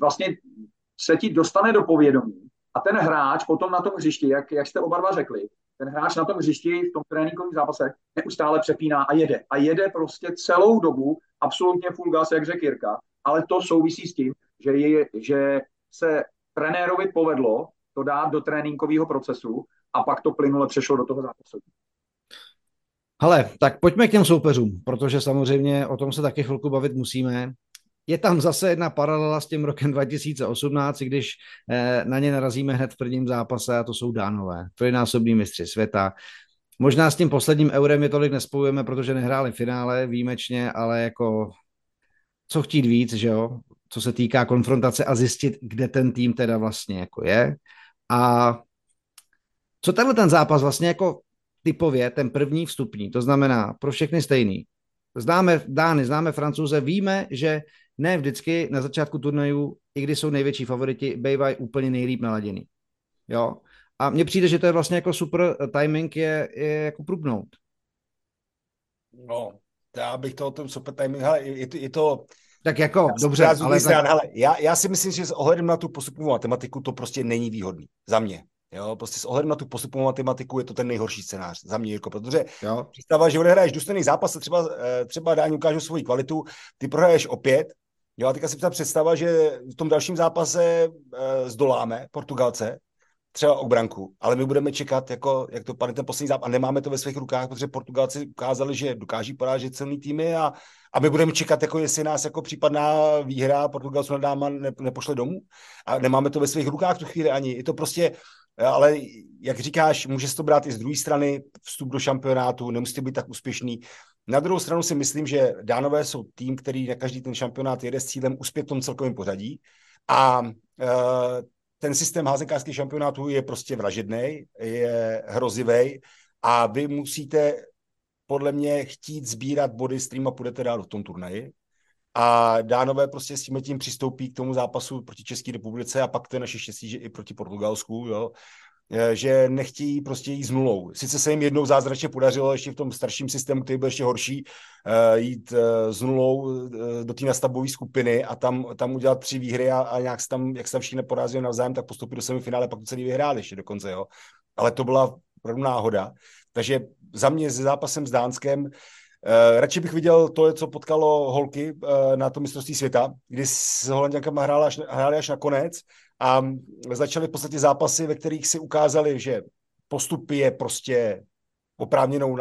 vlastně se ti dostane do povědomí a ten hráč potom na tom hřišti, jak, jak jste oba dva řekli, ten hráč na tom hřišti v tom tréninkovém zápase neustále přepíná a jede. A jede prostě celou dobu absolutně full gas, jak řekl Jirka, ale to souvisí s tím, že, je, že se trenérovi povedlo to dát do tréninkového procesu a pak to plynule přešlo do toho zápasu. Hele, tak pojďme k těm soupeřům, protože samozřejmě o tom se taky chvilku bavit musíme. Je tam zase jedna paralela s tím rokem 2018, když eh, na ně narazíme hned v prvním zápase a to jsou Dánové, trojnásobní mistři světa. Možná s tím posledním eurem je tolik nespojujeme, protože nehráli finále výjimečně, ale jako co chtít víc, že jo, co se týká konfrontace a zjistit, kde ten tým teda vlastně jako je. A co tenhle ten zápas vlastně jako typově, ten první vstupní, to znamená pro všechny stejný. Známe Dány, známe Francouze, víme, že ne vždycky na začátku turnajů, i když jsou největší favoriti, bývají úplně nejlíp naladěný. Jo? A mně přijde, že to je vlastně jako super timing je, je jako průbnout. No, já bych to o tom super timing, hele, je to, je to tak jako, dobře, ale... Tak... hele, já, já si myslím, že s ohledem na tu postupnou matematiku to prostě není výhodný. Za mě. Jo, prostě s ohledem na tu postupovou matematiku je to ten nejhorší scénář za mě, Jirko, protože jo. představa, že odehraješ důstojný zápas a třeba, eh, třeba Dáni ukážu svoji kvalitu, ty prohraješ opět, jo, a teďka si ta představa, že v tom dalším zápase e, zdoláme Portugalce, třeba o branku, ale my budeme čekat, jako, jak to padne ten poslední zápas a nemáme to ve svých rukách, protože Portugalci ukázali, že dokáží porážet celý týmy a, a my budeme čekat, jako jestli nás jako případná výhra Portugalců na dáma ne, nepošle domů a nemáme to ve svých rukách tu chvíli ani. Je to prostě ale jak říkáš, může to brát i z druhé strany, vstup do šampionátu, nemusíte být tak úspěšný. Na druhou stranu si myslím, že Dánové jsou tým, který na každý ten šampionát jede s cílem uspět v tom celkovém pořadí a uh, ten systém házenkářských šampionátů je prostě vražedný, je hrozivý a vy musíte podle mě chtít sbírat body, s kterými půjdete dál v tom turnaji. A Dánové prostě s tím tím přistoupí k tomu zápasu proti České republice a pak to je naše štěstí, že i proti Portugalsku, jo, že nechtějí prostě jít s nulou. Sice se jim jednou zázračně podařilo ještě v tom starším systému, který byl ještě horší, eh, jít eh, s nulou eh, do té nastavbové skupiny a tam, tam udělat tři výhry a, a nějak se tam, jak se tam všichni neporazili navzájem, tak postoupit do semifinále, pak to celý vyhráli ještě dokonce, jo. Ale to byla opravdu náhoda. Takže za mě se zápasem s Dánskem Uh, radši bych viděl to, co potkalo holky uh, na tom mistrovství světa, kdy s Holanděnkama hráli až, hráli až na konec a začaly v podstatě zápasy, ve kterých si ukázali, že postup je prostě oprávněnou uh,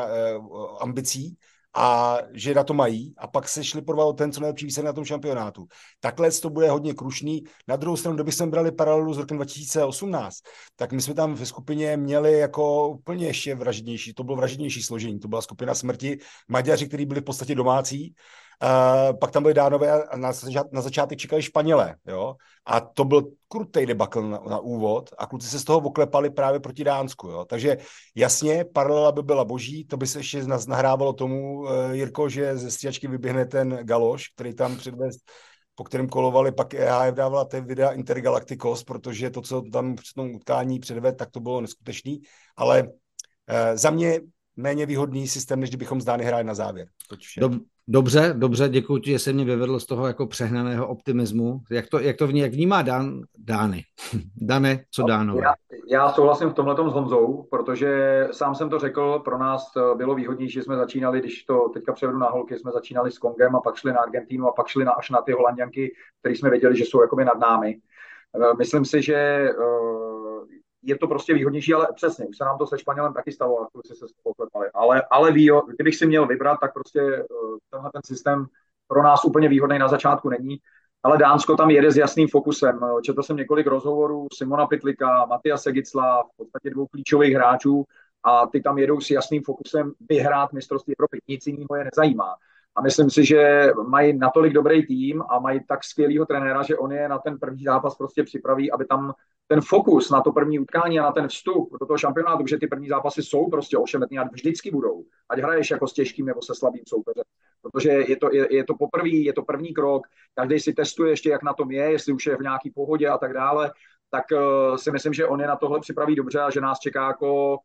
ambicí a že na to mají. A pak se šli porvat ten, co nejlepší výsledek na tom šampionátu. Takhle to bude hodně krušný. Na druhou stranu, kdyby jsme brali paralelu s rokem 2018, tak my jsme tam ve skupině měli jako úplně ještě vražednější, to bylo vražednější složení, to byla skupina smrti, Maďaři, kteří byli v podstatě domácí, Uh, pak tam byli dánové a na, na začátek čekali Španělé, jo. A to byl krutej debakl na, na úvod a kluci se z toho oklepali právě proti Dánsku, jo. Takže jasně, paralela by byla boží, to by se ještě nahrávalo tomu, uh, Jirko, že ze stříhačky vyběhne ten galoš, který tam předvést po kterém kolovali, pak EHF dávala ty videa Intergalacticos, protože to, co tam při tom utkání předved, tak to bylo neskutečný, ale uh, za mě méně výhodný systém, než kdybychom zdány hráli na závěr. Dob, dobře, dobře, děkuji ti, že se mě vyvedl z toho jako přehnaného optimismu. Jak to, jak to vní, jak vnímá Dan, Dány? Dane, co no, Dánové? Já, já souhlasím v tomhle s Honzou, protože sám jsem to řekl, pro nás bylo výhodnější, že jsme začínali, když to teďka převedu na holky, jsme začínali s Kongem a pak šli na Argentínu a pak šli na, až na ty Holanděnky, které jsme věděli, že jsou jakoby nad námi. Myslím si, že je to prostě výhodnější, ale přesně, už se nám to se Španělem taky stalo, a kluci se z toho klepali. Ale, ale ví, kdybych si měl vybrat, tak prostě eh, tenhle ten systém pro nás úplně výhodný na začátku není. Ale Dánsko tam jede s jasným fokusem. Četl jsem několik rozhovorů Simona Pitlika, Matia Segicla, v podstatě dvou klíčových hráčů a ty tam jedou s jasným fokusem vyhrát mistrovství Evropy. Nic jiného je nezajímá. A myslím si, že mají natolik dobrý tým a mají tak skvělého trenéra, že on je na ten první zápas prostě připraví, aby tam ten fokus na to první utkání a na ten vstup do toho šampionátu, že ty první zápasy jsou prostě ošemetný a vždycky budou. Ať hraješ jako s těžkým nebo se slabým soupeřem. Protože je to, je, je to poprvé, je to první krok, každý si testuje ještě, jak na tom je, jestli už je v nějaký pohodě a tak dále, tak uh, si myslím, že on je na tohle připraví dobře a že nás čeká jako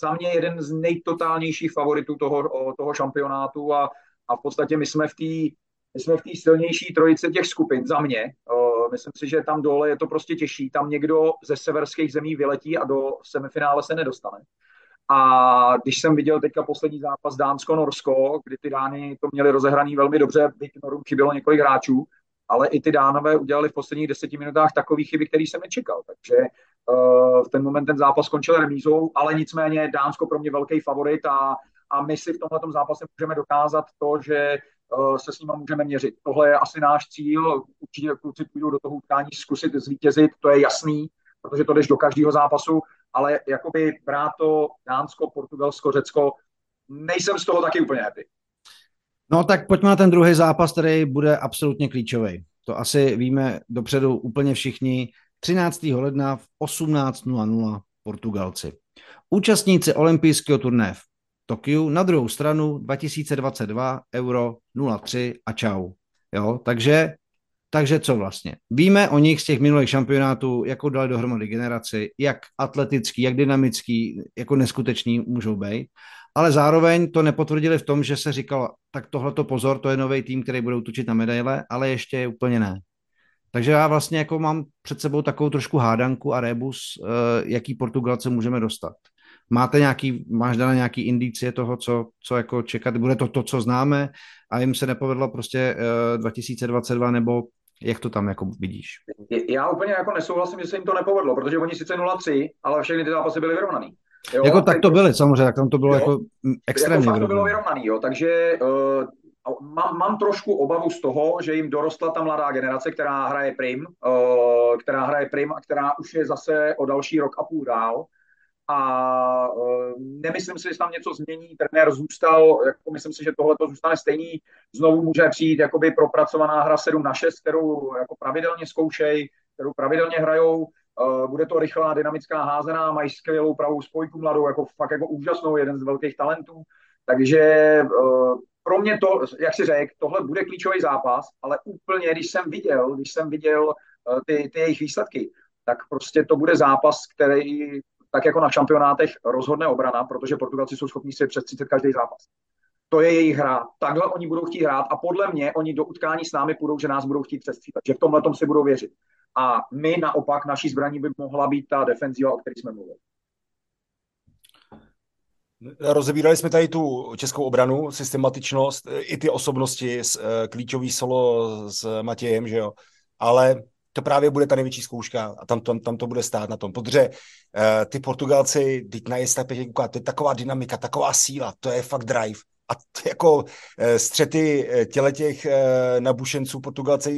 za mě jeden z nejtotálnějších favoritů toho, toho šampionátu a, a v podstatě my jsme v té my jsme v té silnější trojice těch skupin, za mě. Myslím si, že tam dole je to prostě těžší. Tam někdo ze severských zemí vyletí a do semifinále se nedostane. A když jsem viděl teďka poslední zápas Dánsko-Norsko, kdy ty Dány to měli rozehraný velmi dobře, byť Norům chybělo několik hráčů, ale i ty Dánové udělali v posledních deseti minutách takové chyby, které jsem nečekal. Takže v ten moment ten zápas skončil remízou, ale nicméně Dánsko pro mě velký favorit a, a my si v tomhle zápase můžeme dokázat to, že uh, se s nimi můžeme měřit. Tohle je asi náš cíl. Určitě kluci půjdou do toho utkání zkusit zvítězit, to je jasný, protože to jdeš do každého zápasu, ale jakoby brát to Dánsko, Portugalsko, Řecko, nejsem z toho taky úplně happy. No tak pojďme na ten druhý zápas, který bude absolutně klíčový. To asi víme dopředu úplně všichni. 13. ledna v 18.00 Portugalci. Účastníci olympijského turné v Tokiu, na druhou stranu 2022 euro 03 a čau. Jo, takže, takže co vlastně? Víme o nich z těch minulých šampionátů, jakou dali dohromady generaci, jak atletický, jak dynamický, jako neskuteční můžou být ale zároveň to nepotvrdili v tom, že se říkal, tak tohle to pozor, to je nový tým, který budou tučit na medaile, ale ještě je úplně ne. Takže já vlastně jako mám před sebou takovou trošku hádanku a rebus, uh, jaký Portugalce můžeme dostat. Máte nějaký, máš dana nějaký indicie toho, co, co jako čekat? Bude to to, co známe a jim se nepovedlo prostě uh, 2022 nebo jak to tam jako vidíš? Já úplně jako nesouhlasím, že se jim to nepovedlo, protože oni sice 0-3, ale všechny ty zápasy byly vyrovnaný. Jo, jako tak to byly, samozřejmě, tak tam to bylo jo, jako extrémně jako to bylo vyrovnaný, jo, takže uh, mám, mám trošku obavu z toho, že jim dorostla ta mladá generace, která hraje prim, uh, která hraje prim a která už je zase o další rok a půl dál. A uh, nemyslím si, že tam něco změní. Trenér zůstal, jako myslím si, že tohle to zůstane stejný. Znovu může přijít jakoby propracovaná hra 7 na 6, kterou jako pravidelně zkoušej, kterou pravidelně hrajou. Uh, bude to rychlá, dynamická házená, mají skvělou pravou spojku mladou, jako fakt jako úžasnou, jeden z velkých talentů. Takže uh, pro mě to, jak si řekl, tohle bude klíčový zápas, ale úplně, když jsem viděl, když jsem viděl ty, ty jejich výsledky, tak prostě to bude zápas, který tak jako na šampionátech rozhodne obrana, protože Portugalci jsou schopni si přestřícet každý zápas. To je jejich hra. Takhle oni budou chtít hrát a podle mě oni do utkání s námi půjdou, že nás budou chtít přestřícat, že v tomhle tom si budou věřit. A my naopak, naší zbraní by mohla být ta defenziva, o které jsme mluvili. Rozebírali jsme tady tu českou obranu, systematičnost, i ty osobnosti, eh, klíčový solo s Matějem, že jo. Ale to právě bude ta největší zkouška a tam, tam, tam to bude stát na tom. Protože uh, ty Portugalci, teď na Jestapě, to je taková dynamika, taková síla, to je fakt drive a t- jako e, střety e, těle těch e, nabušenců Portugalce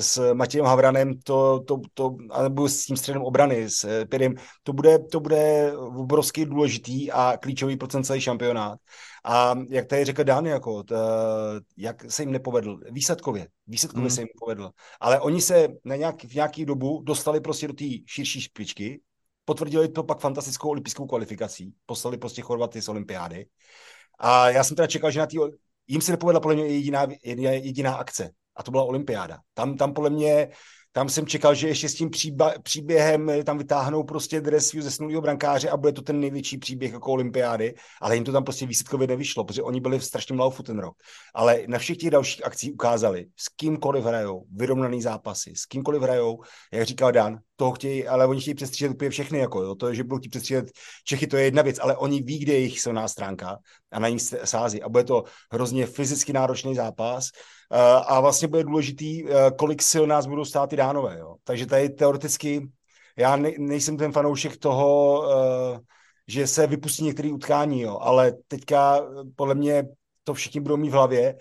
s Matějem Havranem, to, to, to, nebo s tím středem obrany, s Pirem, to bude, to bude obrovský důležitý a klíčový pro ten celý šampionát. A jak tady řekl Dan, jako, t, jak se jim nepovedl, výsledkově, výsledkově hmm. se jim povedl, ale oni se na nějak, v nějaký dobu dostali prostě do té širší špičky, potvrdili to pak fantastickou olympijskou kvalifikací, poslali prostě Chorvaty z olympiády a já jsem teda čekal, že na tý, jim se nepovedla podle mě jediná, jediná, akce. A to byla olympiáda. Tam, tam podle mě tam jsem čekal, že ještě s tím příba, příběhem tam vytáhnou prostě dres ze zesnulého brankáře a bude to ten největší příběh jako olympiády, ale jim to tam prostě výsledkově nevyšlo, protože oni byli v strašném laufu ten rok. Ale na všech těch dalších akcích ukázali, s kýmkoliv hrajou, vyrovnaný zápasy, s kýmkoliv hrajou, jak říkal Dan, toho chtějí, ale oni chtějí přestřílet úplně všechny, jako jo, to, že budou chtít přestřílet Čechy, to je jedna věc, ale oni ví, kde je jejich silná stránka a na ní sází a bude to hrozně fyzicky náročný zápas, Eh, a vlastně bude důležitý, eh, kolik sil nás budou stát ty dánové. Jo. Takže tady teoreticky já ne, nejsem ten fanoušek toho, eh, že se vypustí některé utkání, jo, ale teďka podle mě to všichni budou mít v hlavě.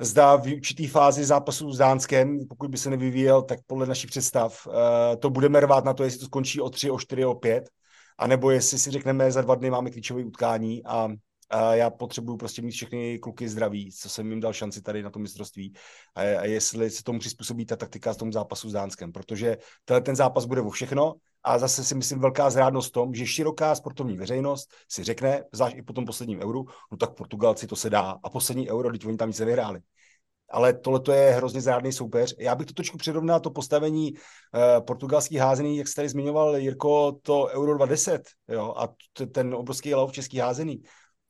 Zda v určitý fázi zápasu s Dánskem, pokud by se nevyvíjel, tak podle našich představ, to budeme rvát na to, jestli to skončí o 3, o 4, o 5, anebo jestli si řekneme, za dva dny máme klíčové utkání a a já potřebuju prostě mít všechny kluky zdraví, co jsem jim dal šanci tady na tom mistrovství a, a jestli se tomu přizpůsobí ta taktika v tom zápasu s Dánskem, protože tenhle ten zápas bude o všechno a zase si myslím velká zrádnost v tom, že široká sportovní veřejnost si řekne, zvlášť i po tom posledním euru, no tak Portugalci to se dá a poslední euro, teď oni tam nic nevyhráli ale tohle je hrozně zrádný soupeř. Já bych to trošku přirovnal to postavení uh, portugalských házený, jak jste tady zmiňoval, Jirko, to Euro 2010 jo, a t- ten obrovský lauf český házený.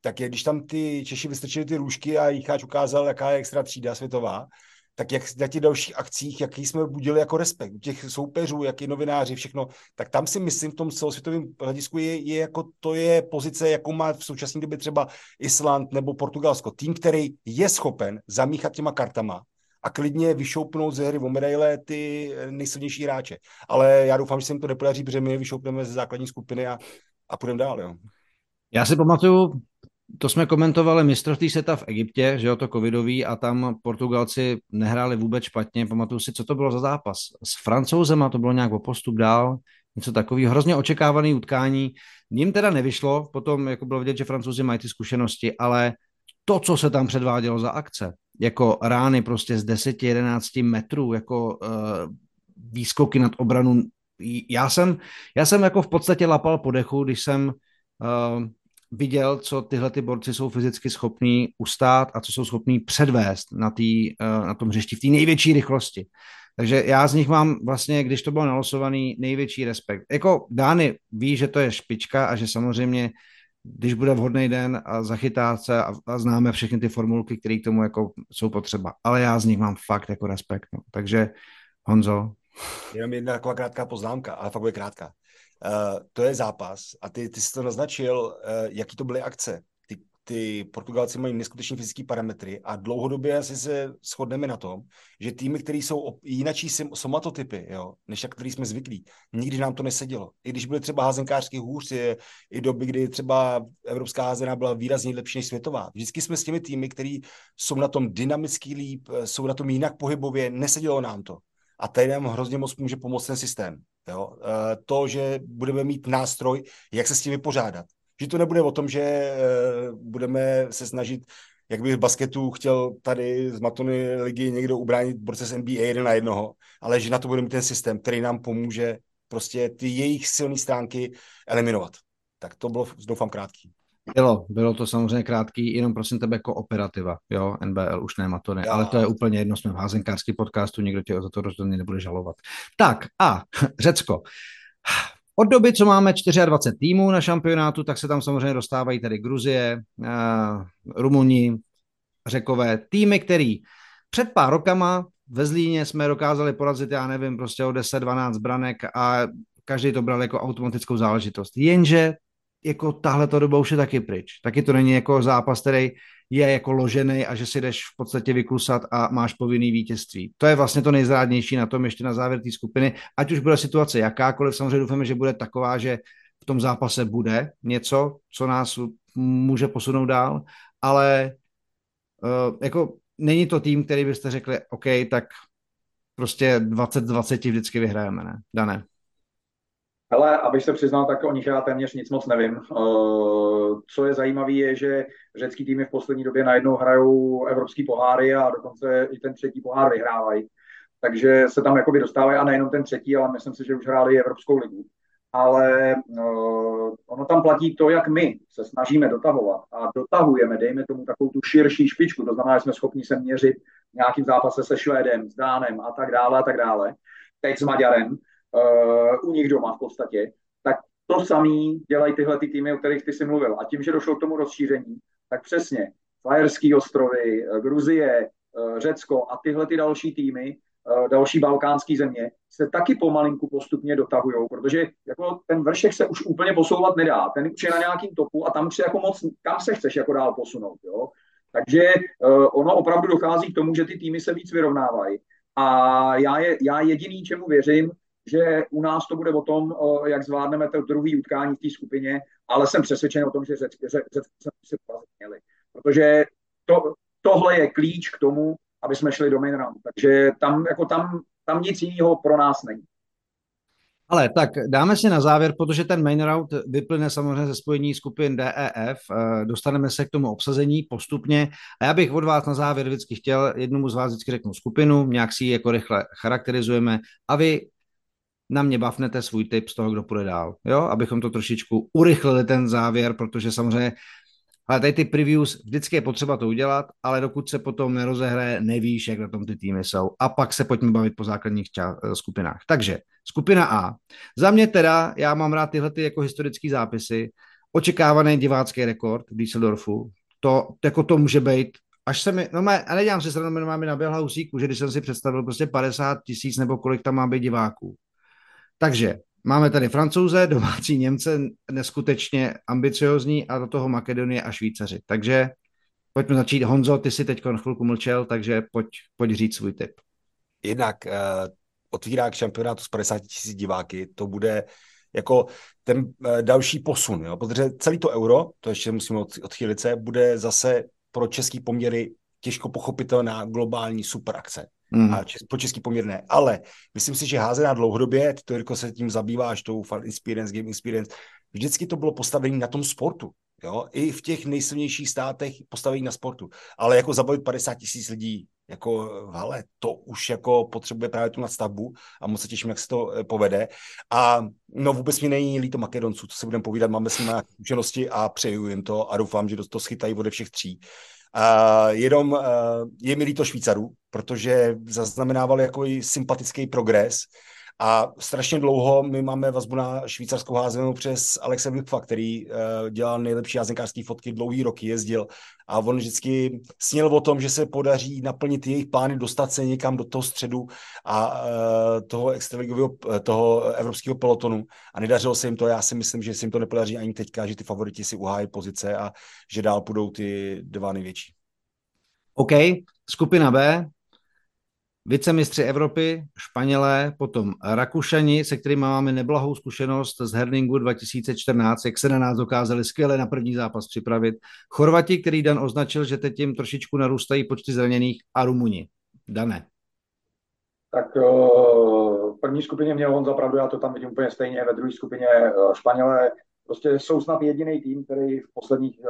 Tak je, když tam ty Češi vystrčili ty růžky a Jicháč ukázal, jaká je extra třída světová, tak jak na těch dalších akcích, jaký jsme budili jako respekt, těch soupeřů, jak i novináři, všechno, tak tam si myslím v tom celosvětovém hledisku je, je jako to je pozice, jakou má v současné době třeba Island nebo Portugalsko. Tým, který je schopen zamíchat těma kartama a klidně vyšoupnout ze hry o medaile ty nejsilnější hráče. Ale já doufám, že se jim to nepodaří, protože my vyšoupneme ze základní skupiny a, a půjdeme dál. Jo. Já si pamatuju to jsme komentovali mistrovství světa v Egyptě, že jo, to covidový a tam Portugalci nehráli vůbec špatně. Pamatuju si, co to bylo za zápas. S francouzem a to bylo nějak o postup dál, něco takového. Hrozně očekávaný utkání. Ním teda nevyšlo, potom jako bylo vidět, že francouzi mají ty zkušenosti, ale to, co se tam předvádělo za akce, jako rány prostě z 10-11 metrů, jako uh, výskoky nad obranu. Já jsem, já jsem jako v podstatě lapal po dechu, když jsem uh, viděl, co tyhle ty borci jsou fyzicky schopní ustát a co jsou schopní předvést na, tý, eh, na tom hřišti v té největší rychlosti. Takže já z nich mám vlastně, když to bylo nalosovaný, největší respekt. Jako Dány ví, že to je špička a že samozřejmě, když bude vhodný den a zachytá se a, a známe všechny ty formulky, které k tomu jako jsou potřeba. Ale já z nich mám fakt jako respekt. No. Takže Honzo. Jenom jedna taková krátká poznámka, ale fakt bude krátká. Uh, to je zápas a ty, ty jsi to naznačil, uh, jaký to byly akce. Ty, ty Portugalci mají neskutečně fyzické parametry a dlouhodobě asi se shodneme na tom, že týmy, které jsou jinačí somatotypy, jo, než jak který jsme zvyklí, nikdy nám to nesedělo. I když byly třeba házenkářský hůř, je, i doby, kdy třeba evropská házená byla výrazně lepší než světová. Vždycky jsme s těmi týmy, který jsou na tom dynamický líp, eh, jsou na tom jinak pohybově, nesedělo nám to. A tady nám hrozně moc může pomoct ten systém. Jo? Eh, to, že budeme mít nástroj, jak se s tím vypořádat. Že to nebude o tom, že eh, budeme se snažit, jak by v basketu chtěl tady z Matony ligy někdo ubránit z NBA jeden na jednoho, ale že na to bude mít ten systém, který nám pomůže prostě ty jejich silné stránky eliminovat. Tak to bylo, doufám, krátký. Bylo, bylo to samozřejmě krátký, jenom prosím tebe jako operativa, jo, NBL už ne Matony, ale to je úplně jedno, jsme v házenkářský podcastu, nikdo tě za to rozhodně nebude žalovat. Tak a Řecko. Od doby, co máme 24 týmů na šampionátu, tak se tam samozřejmě dostávají tady Gruzie, uh, Rumuni, Řekové, týmy, který před pár rokama ve Zlíně jsme dokázali porazit, já nevím, prostě o 10-12 branek a každý to bral jako automatickou záležitost. Jenže jako tahle to doba už je taky pryč. Taky to není jako zápas, který je jako ložený a že si jdeš v podstatě vykusat a máš povinný vítězství. To je vlastně to nejzrádnější na tom ještě na závěr té skupiny, ať už bude situace jakákoliv, samozřejmě doufáme, že bude taková, že v tom zápase bude něco, co nás může posunout dál, ale uh, jako není to tým, který byste řekli, OK, tak prostě 20-20 vždycky vyhrajeme, ne? Dané. Hele, abych se přiznal, tak o nich já téměř nic moc nevím. Uh, co je zajímavé, je, že řecký týmy v poslední době najednou hrajou evropský poháry a dokonce i ten třetí pohár vyhrávají. Takže se tam jakoby dostávají a nejenom ten třetí, ale myslím si, že už hráli Evropskou ligu. Ale uh, ono tam platí to, jak my se snažíme dotahovat a dotahujeme, dejme tomu takovou tu širší špičku, to znamená, že jsme schopni se měřit v nějakým zápase se Švédem, s Dánem a tak dále a tak dále. Teď s Maďarem, uh, u nich doma v podstatě, tak to samý dělají tyhle ty týmy, o kterých ty jsi mluvil. A tím, že došlo k tomu rozšíření, tak přesně Fajerský ostrovy, eh, Gruzie, uh, Řecko a tyhle ty další týmy, další balkánské země, se taky pomalinku postupně dotahují, protože jako ten vršek se už úplně posouvat nedá. Ten už je na nějakým topu a tam už jako moc, kam se chceš jako dál posunout. Jo? Takže ono opravdu dochází k tomu, že ty týmy se víc vyrovnávají. A já, je, já jediný, čemu věřím, že u nás to bude o tom, jak zvládneme to druhý utkání v té skupině, ale jsem přesvědčen o tom, že Řecko se si měli. Protože to, tohle je klíč k tomu, aby jsme šli do main round. Takže tam, jako tam, tam nic jiného pro nás není. Ale tak dáme si na závěr, protože ten main route vyplyne samozřejmě ze spojení skupin DEF, eh, dostaneme se k tomu obsazení postupně a já bych od vás na závěr vždycky chtěl, jednomu z vás vždycky řeknu skupinu, nějak si ji jako rychle charakterizujeme a vy na mě bavnete svůj tip z toho, kdo půjde dál, jo, abychom to trošičku urychlili ten závěr, protože samozřejmě ale tady ty previews, vždycky je potřeba to udělat, ale dokud se potom nerozehraje, nevíš, jak na tom ty týmy jsou. A pak se pojďme bavit po základních ča- eh, skupinách. Takže skupina A. Za mě teda, já mám rád tyhle ty jako historické zápisy. Očekávaný divácký rekord v Düsseldorfu. To, jako to může být až se mi, no má, a nedělám si stranu, máme na Bělha Usíku, že když jsem si představil prostě 50 tisíc nebo kolik tam má být diváků. Takže Máme tady francouze, domácí Němce, neskutečně ambiciozní a do toho Makedonie a Švýcaři. Takže pojďme začít. Honzo, ty si teď chvilku mlčel, takže pojď, pojď říct svůj tip. Jednak uh, otvírá k šampionátu s 50 tisíc diváky, to bude jako ten uh, další posun, jo? protože celý to euro, to ještě musíme od, odchylit se, bude zase pro český poměry těžko pochopitelná globální superakce. Mm. A čes, po český poměr ne. Ale myslím si, že házená dlouhodobě, to Jirko se tím zabýváš, tou fan experience, game experience, vždycky to bylo postavení na tom sportu. Jo? I v těch nejsilnějších státech postavení na sportu. Ale jako zabavit 50 tisíc lidí jako v hale, to už jako potřebuje právě tu nadstavbu a moc se těším, jak se to eh, povede. A no vůbec mi není líto Makedonců, to se budeme povídat, máme s nimi zkušenosti a přeju jim to a doufám, že to, to schytají ode všech tří. Uh, jenom uh, je mi líto Švýcarů, protože zaznamenávali jako sympatický progres a strašně dlouho my máme vazbu na švýcarskou házenou přes Alexe Wilkfa, který uh, dělal nejlepší házenkářské fotky dlouhý roky, jezdil a on vždycky sněl o tom, že se podaří naplnit jejich plány, dostat se někam do toho středu a uh, toho extraligového, toho evropského pelotonu a nedařilo se jim to. Já si myslím, že se jim to nepodaří ani teďka, že ty favoriti si uhájí pozice a že dál půjdou ty dva největší. OK, skupina B, vicemistři Evropy, Španělé, potom Rakušani, se kterými máme neblahou zkušenost z Herningu 2014, jak se na nás dokázali skvěle na první zápas připravit. Chorvati, který Dan označil, že teď jim trošičku narůstají počty zraněných a Rumuni. Dané. Tak v první skupině měl on zapravdu, já to tam vidím úplně stejně, ve druhé skupině Španělé prostě jsou snad jediný tým, který v posledních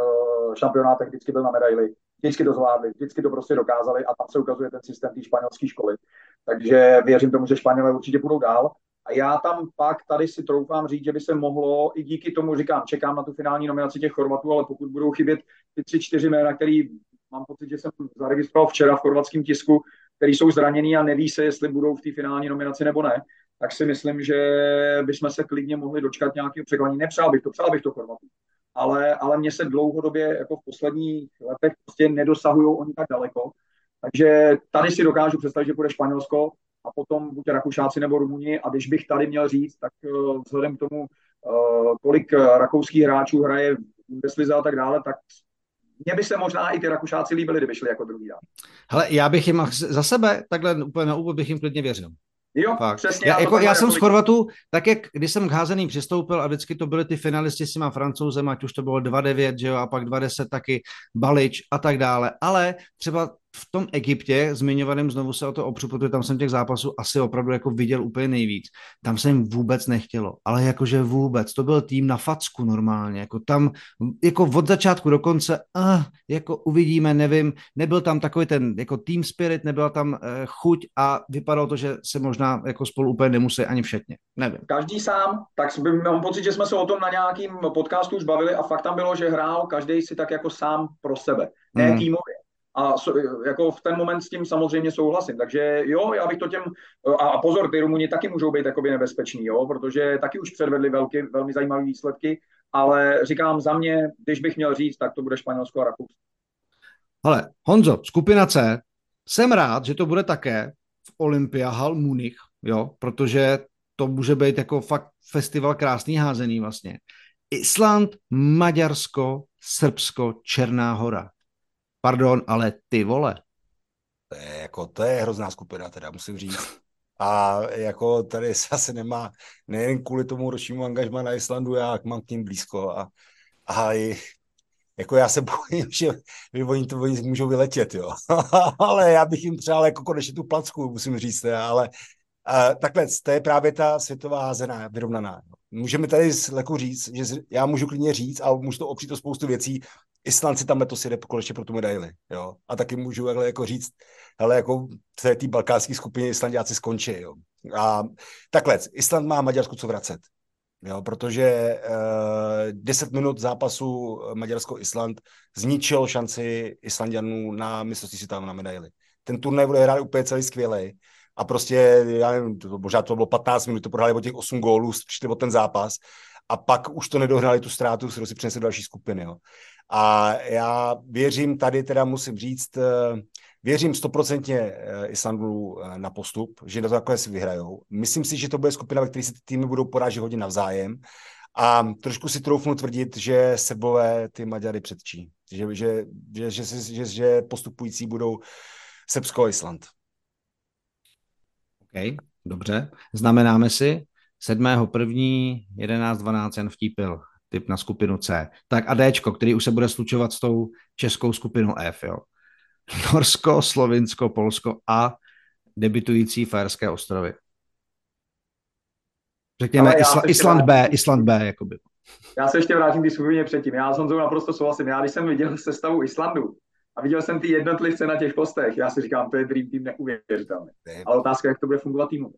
šampionátech vždycky byl na medaili vždycky to zvládli, vždycky to prostě dokázali a tam se ukazuje ten systém té španělské školy. Takže věřím tomu, že Španělé určitě budou dál. A já tam pak tady si troufám říct, že by se mohlo, i díky tomu říkám, čekám na tu finální nominaci těch Chorvatů, ale pokud budou chybět ty tři, čtyři jména, který mám pocit, že jsem zaregistroval včera v chorvatském tisku, který jsou zranění a neví se, jestli budou v té finální nominaci nebo ne, tak si myslím, že bychom se klidně mohli dočkat nějakého překvapení. Nepřál bych to, přál bych to Chorvatů ale, ale mě se dlouhodobě jako v posledních letech prostě nedosahují oni tak daleko. Takže tady si dokážu představit, že bude Španělsko a potom buď Rakušáci nebo Rumuni a když bych tady měl říct, tak uh, vzhledem k tomu, uh, kolik rakouských hráčů hraje v Bundeslize a tak dále, tak mně by se možná i ty Rakušáci líbili, kdyby šli jako druhý dál. Hele, já bych jim za sebe, takhle úplně na úvod bych jim klidně věřil. Jo, Fakt. přesně. Já, jako, já jsem z Chorvatu, tak jak když jsem k házeným přistoupil a vždycky to byly ty finalisti s těma francouzem, ať už to bylo 2-9, že jo, a pak 2-10 taky Balič a tak dále. Ale třeba v tom Egyptě, zmiňovaném znovu se o to opřu, protože tam jsem těch zápasů asi opravdu jako viděl úplně nejvíc. Tam se jim vůbec nechtělo, ale jakože vůbec. To byl tým na facku normálně, jako tam, jako od začátku do konce, uh, jako uvidíme, nevím, nebyl tam takový ten jako team spirit, nebyla tam uh, chuť a vypadalo to, že se možná jako spolu úplně nemusí ani všetně, nevím. Každý sám, tak mám pocit, že jsme se o tom na nějakým podcastu už bavili a fakt tam bylo, že hrál každý si tak jako sám pro sebe, ne hmm. týmově. A jako v ten moment s tím samozřejmě souhlasím. Takže jo, já bych to těm... A pozor, ty Rumuni taky můžou být jakoby nebezpeční, jo, protože taky už předvedli velký, velmi zajímavé výsledky, ale říkám za mě, když bych měl říct, tak to bude Španělsko a Rakousko. Ale Honzo, skupina C, jsem rád, že to bude také v Olympia Hall Munich, jo, protože to může být jako fakt festival krásný házený vlastně. Island, Maďarsko, Srbsko, Černá hora. Pardon, ale ty vole. To je, jako, to je hrozná skupina, teda musím říct. A jako tady se asi nemá, nejen kvůli tomu ročnímu angažma na Islandu, já mám k ním blízko a, a i, jako já se bojím, že oni to oni můžou vyletět, jo. ale já bych jim přál jako konečně tu placku, musím říct, ale Uh, takhle, to je právě ta světová házená, vyrovnaná. Můžeme tady Leku říct, že já můžu klidně říct a můžu to opřít o spoustu věcí, Island si tam letos jde konečně pro tu medaili, jo. A taky můžu takhle jako říct, hele, jako v té balkánské skupině Islandiáci skončí, jo. A takhle, Island má Maďarsku co vracet, jo, protože uh, 10 minut zápasu Maďarsko-Island zničil šanci Islandianů na mistrovství světa na medaili. Ten turnaj bude hrát úplně celý skvělý. A prostě, já nevím, to, možná to bylo 15 minut, to prohráli o těch 8 gólů, přišli o ten zápas a pak už to nedohnali tu ztrátu, kterou si přinesli další skupiny. Jo. A já věřím, tady teda musím říct, eh, věřím stoprocentně eh, Islandu eh, na postup, že na to takové si vyhrajou. Myslím si, že to bude skupina, ve které se ty týmy budou porážet hodně navzájem. A trošku si troufnu tvrdit, že sebové ty Maďary předčí. Že, že, že, že, že, že postupující budou Srbsko a Island. OK, dobře. Znamenáme si 7. 1. 11, 12 Jan Vtípil typ na skupinu C. Tak a D, který už se bude slučovat s tou českou skupinou F, jo. Norsko, Slovinsko, Polsko a debitující Fajerské ostrovy. Řekněme Isla, Island B, Island B, jakoby. Já se ještě vrátím k skupině předtím. Já s Honzou naprosto souhlasím. Já když jsem viděl sestavu Islandu a viděl jsem ty jednotlivce na těch postech, já si říkám, to je Dream Team neuvěřitelný. Ale otázka, jak to bude fungovat týmu.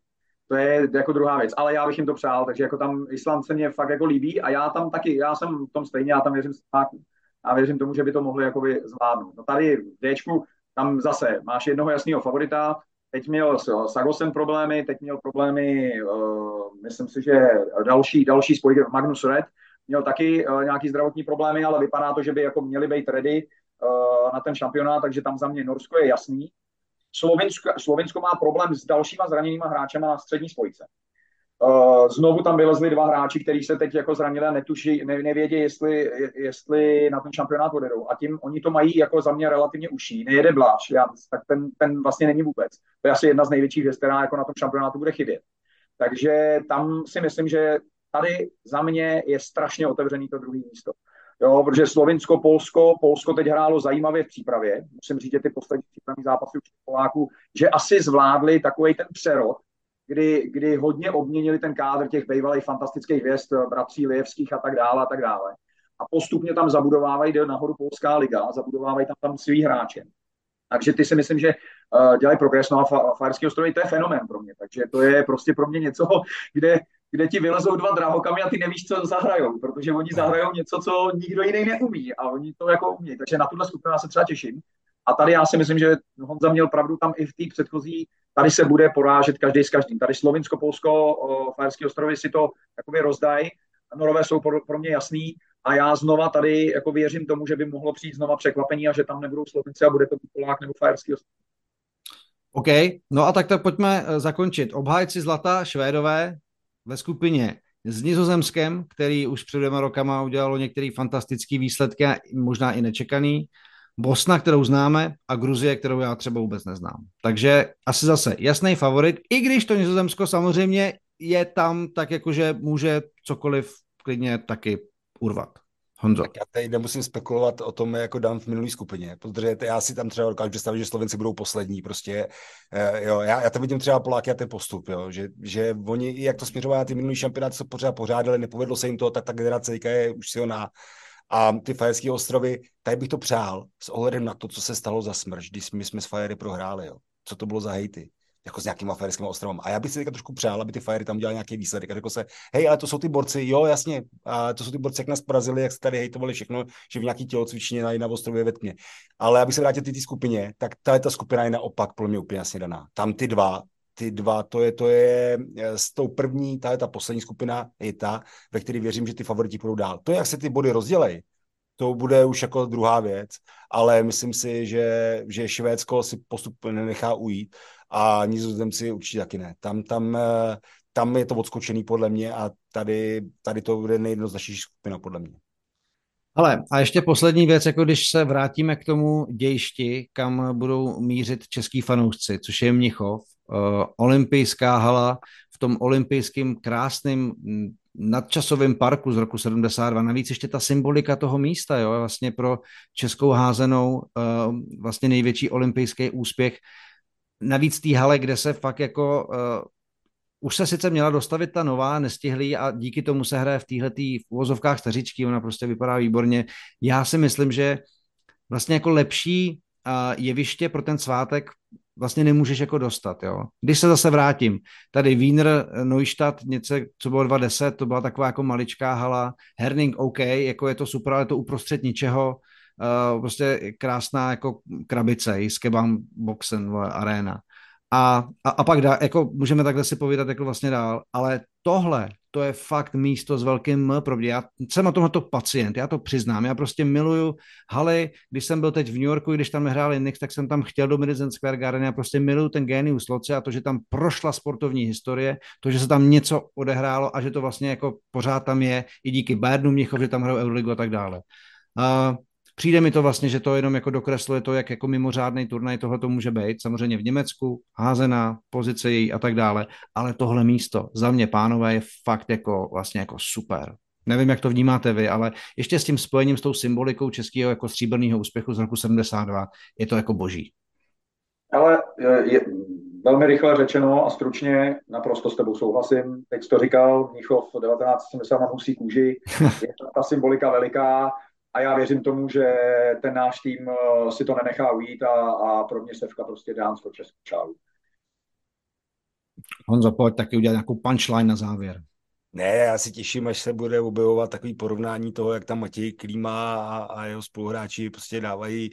To je jako druhá věc, ale já bych jim to přál, takže jako tam Island se mě fakt jako líbí a já tam taky, já jsem v tom stejně, já tam věřím Slovákům. A věřím tomu, že by to mohli jakoby zvládnout. No tady v Dčku, tam zase máš jednoho jasného favorita, teď měl s Sagosen problémy, teď měl problémy, uh, myslím si, že další, další spojky Magnus Red, měl taky uh, nějaký zdravotní problémy, ale vypadá to, že by jako měli být ready uh, na ten šampionát, takže tam za mě Norsko je jasný. Slovensko, Slovensko má problém s dalšíma zraněnýma hráčema na střední spojce. Uh, znovu tam vylezli dva hráči, kteří se teď jako zranili a netuší, ne, nevědí, jestli, jestli na ten šampionát odjedou. A tím oni to mají jako za mě relativně uší. Nejede Bláš, já, tak ten, ten vlastně není vůbec. To je asi jedna z největších věcí, která jako na tom šampionátu bude chybět. Takže tam si myslím, že tady za mě je strašně otevřený to druhé místo. Jo, protože Slovinsko, Polsko, Polsko teď hrálo zajímavě v přípravě. Musím říct, že ty poslední přípravní zápasy už Poláků, že asi zvládli takový ten přerod, kdy, kdy hodně obměnili ten kádr těch bývalých fantastických hvězd, bratří Lijevských a tak dále a tak dále. A postupně tam zabudovávají, jde nahoru Polská liga, zabudovávají tam, tam svý hráče. Takže ty si myslím, že uh, dělají progres, no a Fajerský ostrovy, to je fenomén pro mě. Takže to je prostě pro mě něco, kde kde ti vylezou dva drahokamy a ty nevíš, co zahrajou, protože oni zahrajou něco, co nikdo jiný neumí a oni to jako umí. Takže na tuhle skupinu já se třeba těším. A tady já si myslím, že Honza měl pravdu tam i v té předchozí, tady se bude porážet každý s každým. Tady Slovinsko, Polsko, Fajerské ostrovy si to jakoby rozdají. Norové jsou pro, pro mě jasný a já znova tady jako věřím tomu, že by mohlo přijít znova překvapení a že tam nebudou Slovenci a bude to Polák nebo Fajerský ostrov. OK, no a tak to pojďme eh, zakončit. Obhájci zlata Švédové, ve skupině s Nizozemskem, který už před dvěma rokama udělalo některé fantastické výsledky, možná i nečekaný, Bosna, kterou známe, a Gruzie, kterou já třeba vůbec neznám. Takže asi zase jasný favorit, i když to Nizozemsko samozřejmě je tam tak, jakože může cokoliv klidně taky urvat. Honzo. Tak já tady nemusím spekulovat o tom, jako dám v minulý skupině, protože já si tam třeba dokážu představit, že Slovenci budou poslední, prostě, uh, jo, já, já tam vidím třeba Poláky a ten postup, jo, že, že oni, jak to směřovali na ty minulý šampionát, co pořád pořádali, nepovedlo se jim to, tak ta generace je už silná. A ty Fajerské ostrovy, tady bych to přál s ohledem na to, co se stalo za smrš, když my jsme s Fajery prohráli, jo. Co to bylo za hejty jako s nějakým aferským ostrovem. A já bych si teďka trošku přál, aby ty Fiery tam dělali nějaký výsledek. A řekl se, hej, ale to jsou ty borci, jo, jasně, a to jsou ty borci, jak nás porazili, jak se tady hejtovali všechno, že v nějaký tělocvičně na, na ostrově ve tmě. Ale abych se vrátil ty, ty skupině, tak ta, ta skupina je naopak pro mě úplně jasně daná. Tam ty dva, ty dva, to je, to je eh, s tou první, ta je ta poslední skupina, je ta, ve které věřím, že ty favoriti půjdou dál. To, jak se ty body rozdělejí, to bude už jako druhá věc, ale myslím si, že, že Švédsko si postup nenechá ujít a Nizozemci určitě taky ne. Tam, tam, eh, tam je to odskočený podle mě a tady, tady to bude nejjednoznačnější skupina podle mě. Ale a ještě poslední věc, jako když se vrátíme k tomu dějšti, kam budou mířit český fanoušci, což je Mnichov, uh, olympijská hala v tom olympijském krásném nadčasovém parku z roku 72. Navíc ještě ta symbolika toho místa, jo, vlastně pro českou házenou uh, vlastně největší olympijský úspěch. Navíc té hale, kde se fakt jako uh, už se sice měla dostavit ta nová, nestihlý a díky tomu se hraje v téhle v uvozovkách stařičky, ona prostě vypadá výborně. Já si myslím, že vlastně jako lepší jeviště pro ten svátek vlastně nemůžeš jako dostat, jo. Když se zase vrátím, tady Wiener, Neustadt, něco, co bylo 2.10, to byla taková jako maličká hala, Herning OK, jako je to super, ale to uprostřed ničeho, uh, prostě krásná jako krabice, i s arena. A, a, a pak dá, jako můžeme takhle si povídat jako vlastně dál, ale tohle, to je fakt místo s velkým M, pravdě. Já jsem na tomhle pacient, já to přiznám. Já prostě miluju haly, když jsem byl teď v New Yorku, když tam hráli Knicks, tak jsem tam chtěl do Madison Square Garden. Já prostě miluju ten genius loce a to, že tam prošla sportovní historie, to, že se tam něco odehrálo a že to vlastně jako pořád tam je i díky Bayernu Mnichov, že tam hrajou Euroligu a tak dále. Uh, Přijde mi to vlastně, že to jenom jako dokresluje to, jak jako mimořádný turnaj tohle to může být. Samozřejmě v Německu, házená, pozice její a tak dále, ale tohle místo za mě, pánové, je fakt jako vlastně jako super. Nevím, jak to vnímáte vy, ale ještě s tím spojením s tou symbolikou českého jako stříbrného úspěchu z roku 72 je to jako boží. Ale je, je velmi rychle řečeno a stručně, naprosto s tebou souhlasím. Teď to říkal, Mnichov 1970 na husí kůži, je ta symbolika veliká, a já věřím tomu, že ten náš tým eh, si to nenechá ujít a, a pro mě Sevka prostě dá to českou čáru. Honzo, pojď taky udělat nějakou punchline na závěr. Ne, já si těším, až se bude objevovat takový porovnání toho, jak tam Matěj Klíma a, a jeho spoluhráči prostě dávají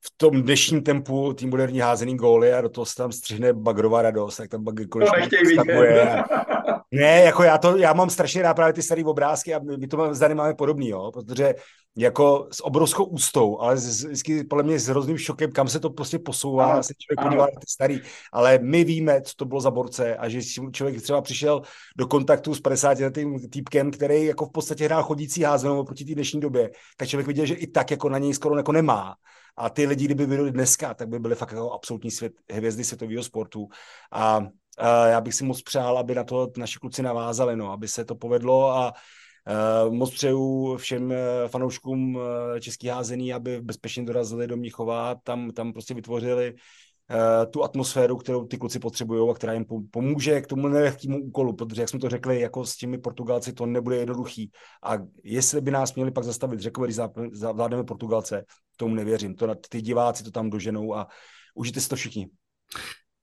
v tom dnešním tempu tým moderní házený góly a do toho se tam střihne bagrová radost, tak tam bagr konečně a... Ne, jako já to, já mám strašně rád právě ty staré obrázky a my to máme, zde máme podobný, jo, protože jako s obrovskou ústou, ale z, vždycky podle mě s hrozným šokem, kam se to prostě posouvá, ano, se člověk podívá na ty starý, ale my víme, co to bylo za borce a že člověk třeba přišel do kontaktu s 50 letým týpkem, který jako v podstatě hrál chodící házenou proti té dnešní době, tak člověk viděl, že i tak jako na něj skoro jako nemá. A ty lidi, kdyby byli dneska, tak by byly fakt jako absolutní svět, hvězdy světového sportu. A, a já bych si moc přál, aby na to naši kluci navázali, no, aby se to povedlo a Uh, moc přeju všem eh, fanouškům uh, český házený, aby bezpečně dorazili do Mnichova, tam, tam prostě vytvořili tu atmosféru, kterou ty kluci potřebují a která jim pomůže k tomu nelehkému úkolu, protože jak jsme to řekli, jako s těmi Portugalci to nebude jednoduchý. A jestli by nás měli pak zastavit řekové, když zavládneme Portugalce, tomu nevěřím. To, ty diváci to tam doženou a užijte si to všichni.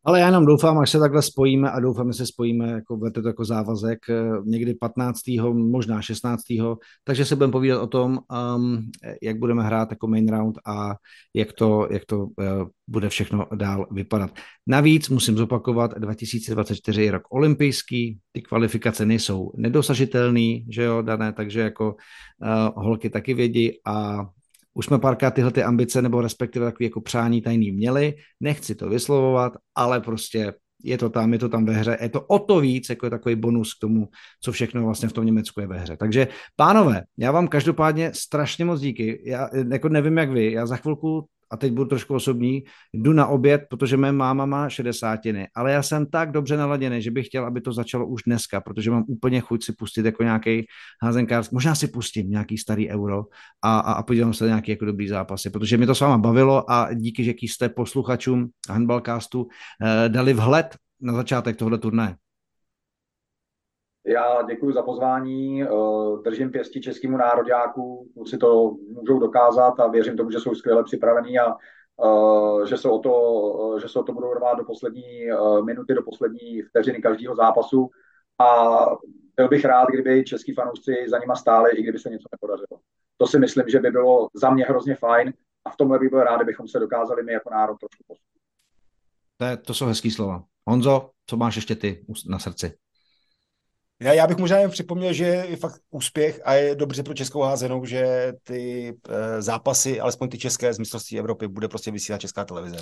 Ale já jenom doufám, až se takhle spojíme a doufám, že se spojíme, jako vete to jako závazek, eh, někdy 15. možná 16. Takže se budeme povídat o tom, um, jak budeme hrát jako main round a jak to, jak to uh, bude všechno dál vypadat. Navíc musím zopakovat, 2024 je rok olympijský, ty kvalifikace nejsou nedosažitelný, že jo, dané, takže jako uh, holky taky vědí a už jsme párkrát tyhle ty ambice nebo respektive takové jako přání tajný měli, nechci to vyslovovat, ale prostě je to tam, je to tam ve hře, je to o to víc, jako je takový bonus k tomu, co všechno vlastně v tom Německu je ve hře. Takže pánové, já vám každopádně strašně moc díky. Já jako nevím, jak vy, já za chvilku a teď budu trošku osobní, jdu na oběd, protože mé máma má šedesátiny, ale já jsem tak dobře naladěný, že bych chtěl, aby to začalo už dneska, protože mám úplně chuť si pustit jako nějaký házenkář, možná si pustím nějaký starý euro a, a, a podívám se na nějaký jako dobrý zápasy, protože mi to s váma bavilo a díky, že jste posluchačům handballcastu eh, dali vhled na začátek tohle turnaje. Já děkuji za pozvání, eh, držím pěstí českému nároďáku, si to můžou dokázat a věřím tomu, že jsou skvěle připravení a eh, že se o to, eh, že se o to budou rvát do poslední minuty, do poslední vteřiny každého zápasu a byl bych rád, kdyby český fanoušci za nima stáli, i kdyby se něco nepodařilo. To si myslím, že by bylo za mě hrozně fajn a v tomhle bych byl rád, kdybychom se dokázali my jako národ trošku posunout. To, to jsou hezký slova. Honzo, co máš ještě ty na srdci? Já, já bych možná jen připomněl, že je fakt úspěch a je dobře pro českou házenou, že ty e, zápasy, alespoň ty české z mistrovství Evropy, bude prostě vysílat česká televize.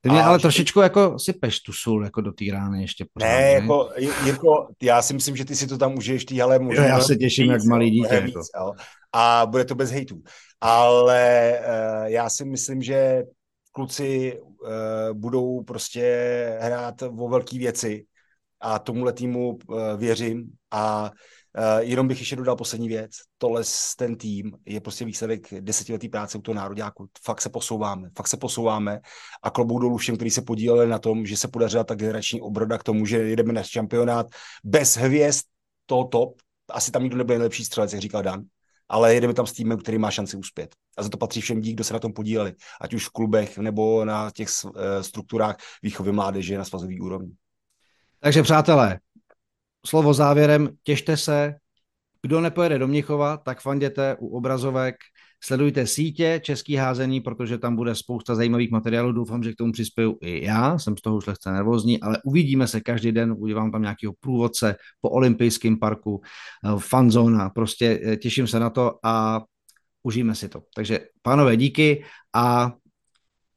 Ty mě a ale že... trošičku jako sypeš tu sůl jako do té rány ještě pořád, ne, ne, jako, Jirko, já si myslím, že ty si to tam užiješ, ty ale můžeš... Já se těším, víc, jak malý dítě. Víc, jako. A bude to bez hejtů. Ale uh, já si myslím, že kluci uh, budou prostě hrát o velké věci a tomuhle týmu uh, věřím a Uh, jenom bych ještě dodal poslední věc. Tohle ten tým je prostě výsledek desetiletý práce u toho nároďáku. Fakt se posouváme, fakt se posouváme a klobouk dolů všem, kteří se podíleli na tom, že se podařila ta generační obroda k tomu, že jedeme na šampionát bez hvězd toho top. Asi tam nikdo nebude nejlepší střelec, jak říkal Dan, ale jedeme tam s týmem, který má šanci uspět. A za to patří všem dík, kdo se na tom podíleli, ať už v klubech nebo na těch eh, strukturách výchovy mládeže na svazový úrovni. Takže přátelé, slovo závěrem, těšte se, kdo nepojede do Mnichova, tak fanděte u obrazovek, sledujte sítě Český házení, protože tam bude spousta zajímavých materiálů, doufám, že k tomu přispěju i já, jsem z toho už lehce nervózní, ale uvidíme se každý den, udělám tam nějakého průvodce po olympijském parku, eh, fanzona, prostě eh, těším se na to a užijeme si to. Takže pánové, díky a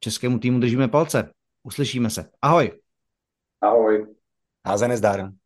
českému týmu držíme palce. Uslyšíme se. Ahoj. Ahoj. Házené zdarem.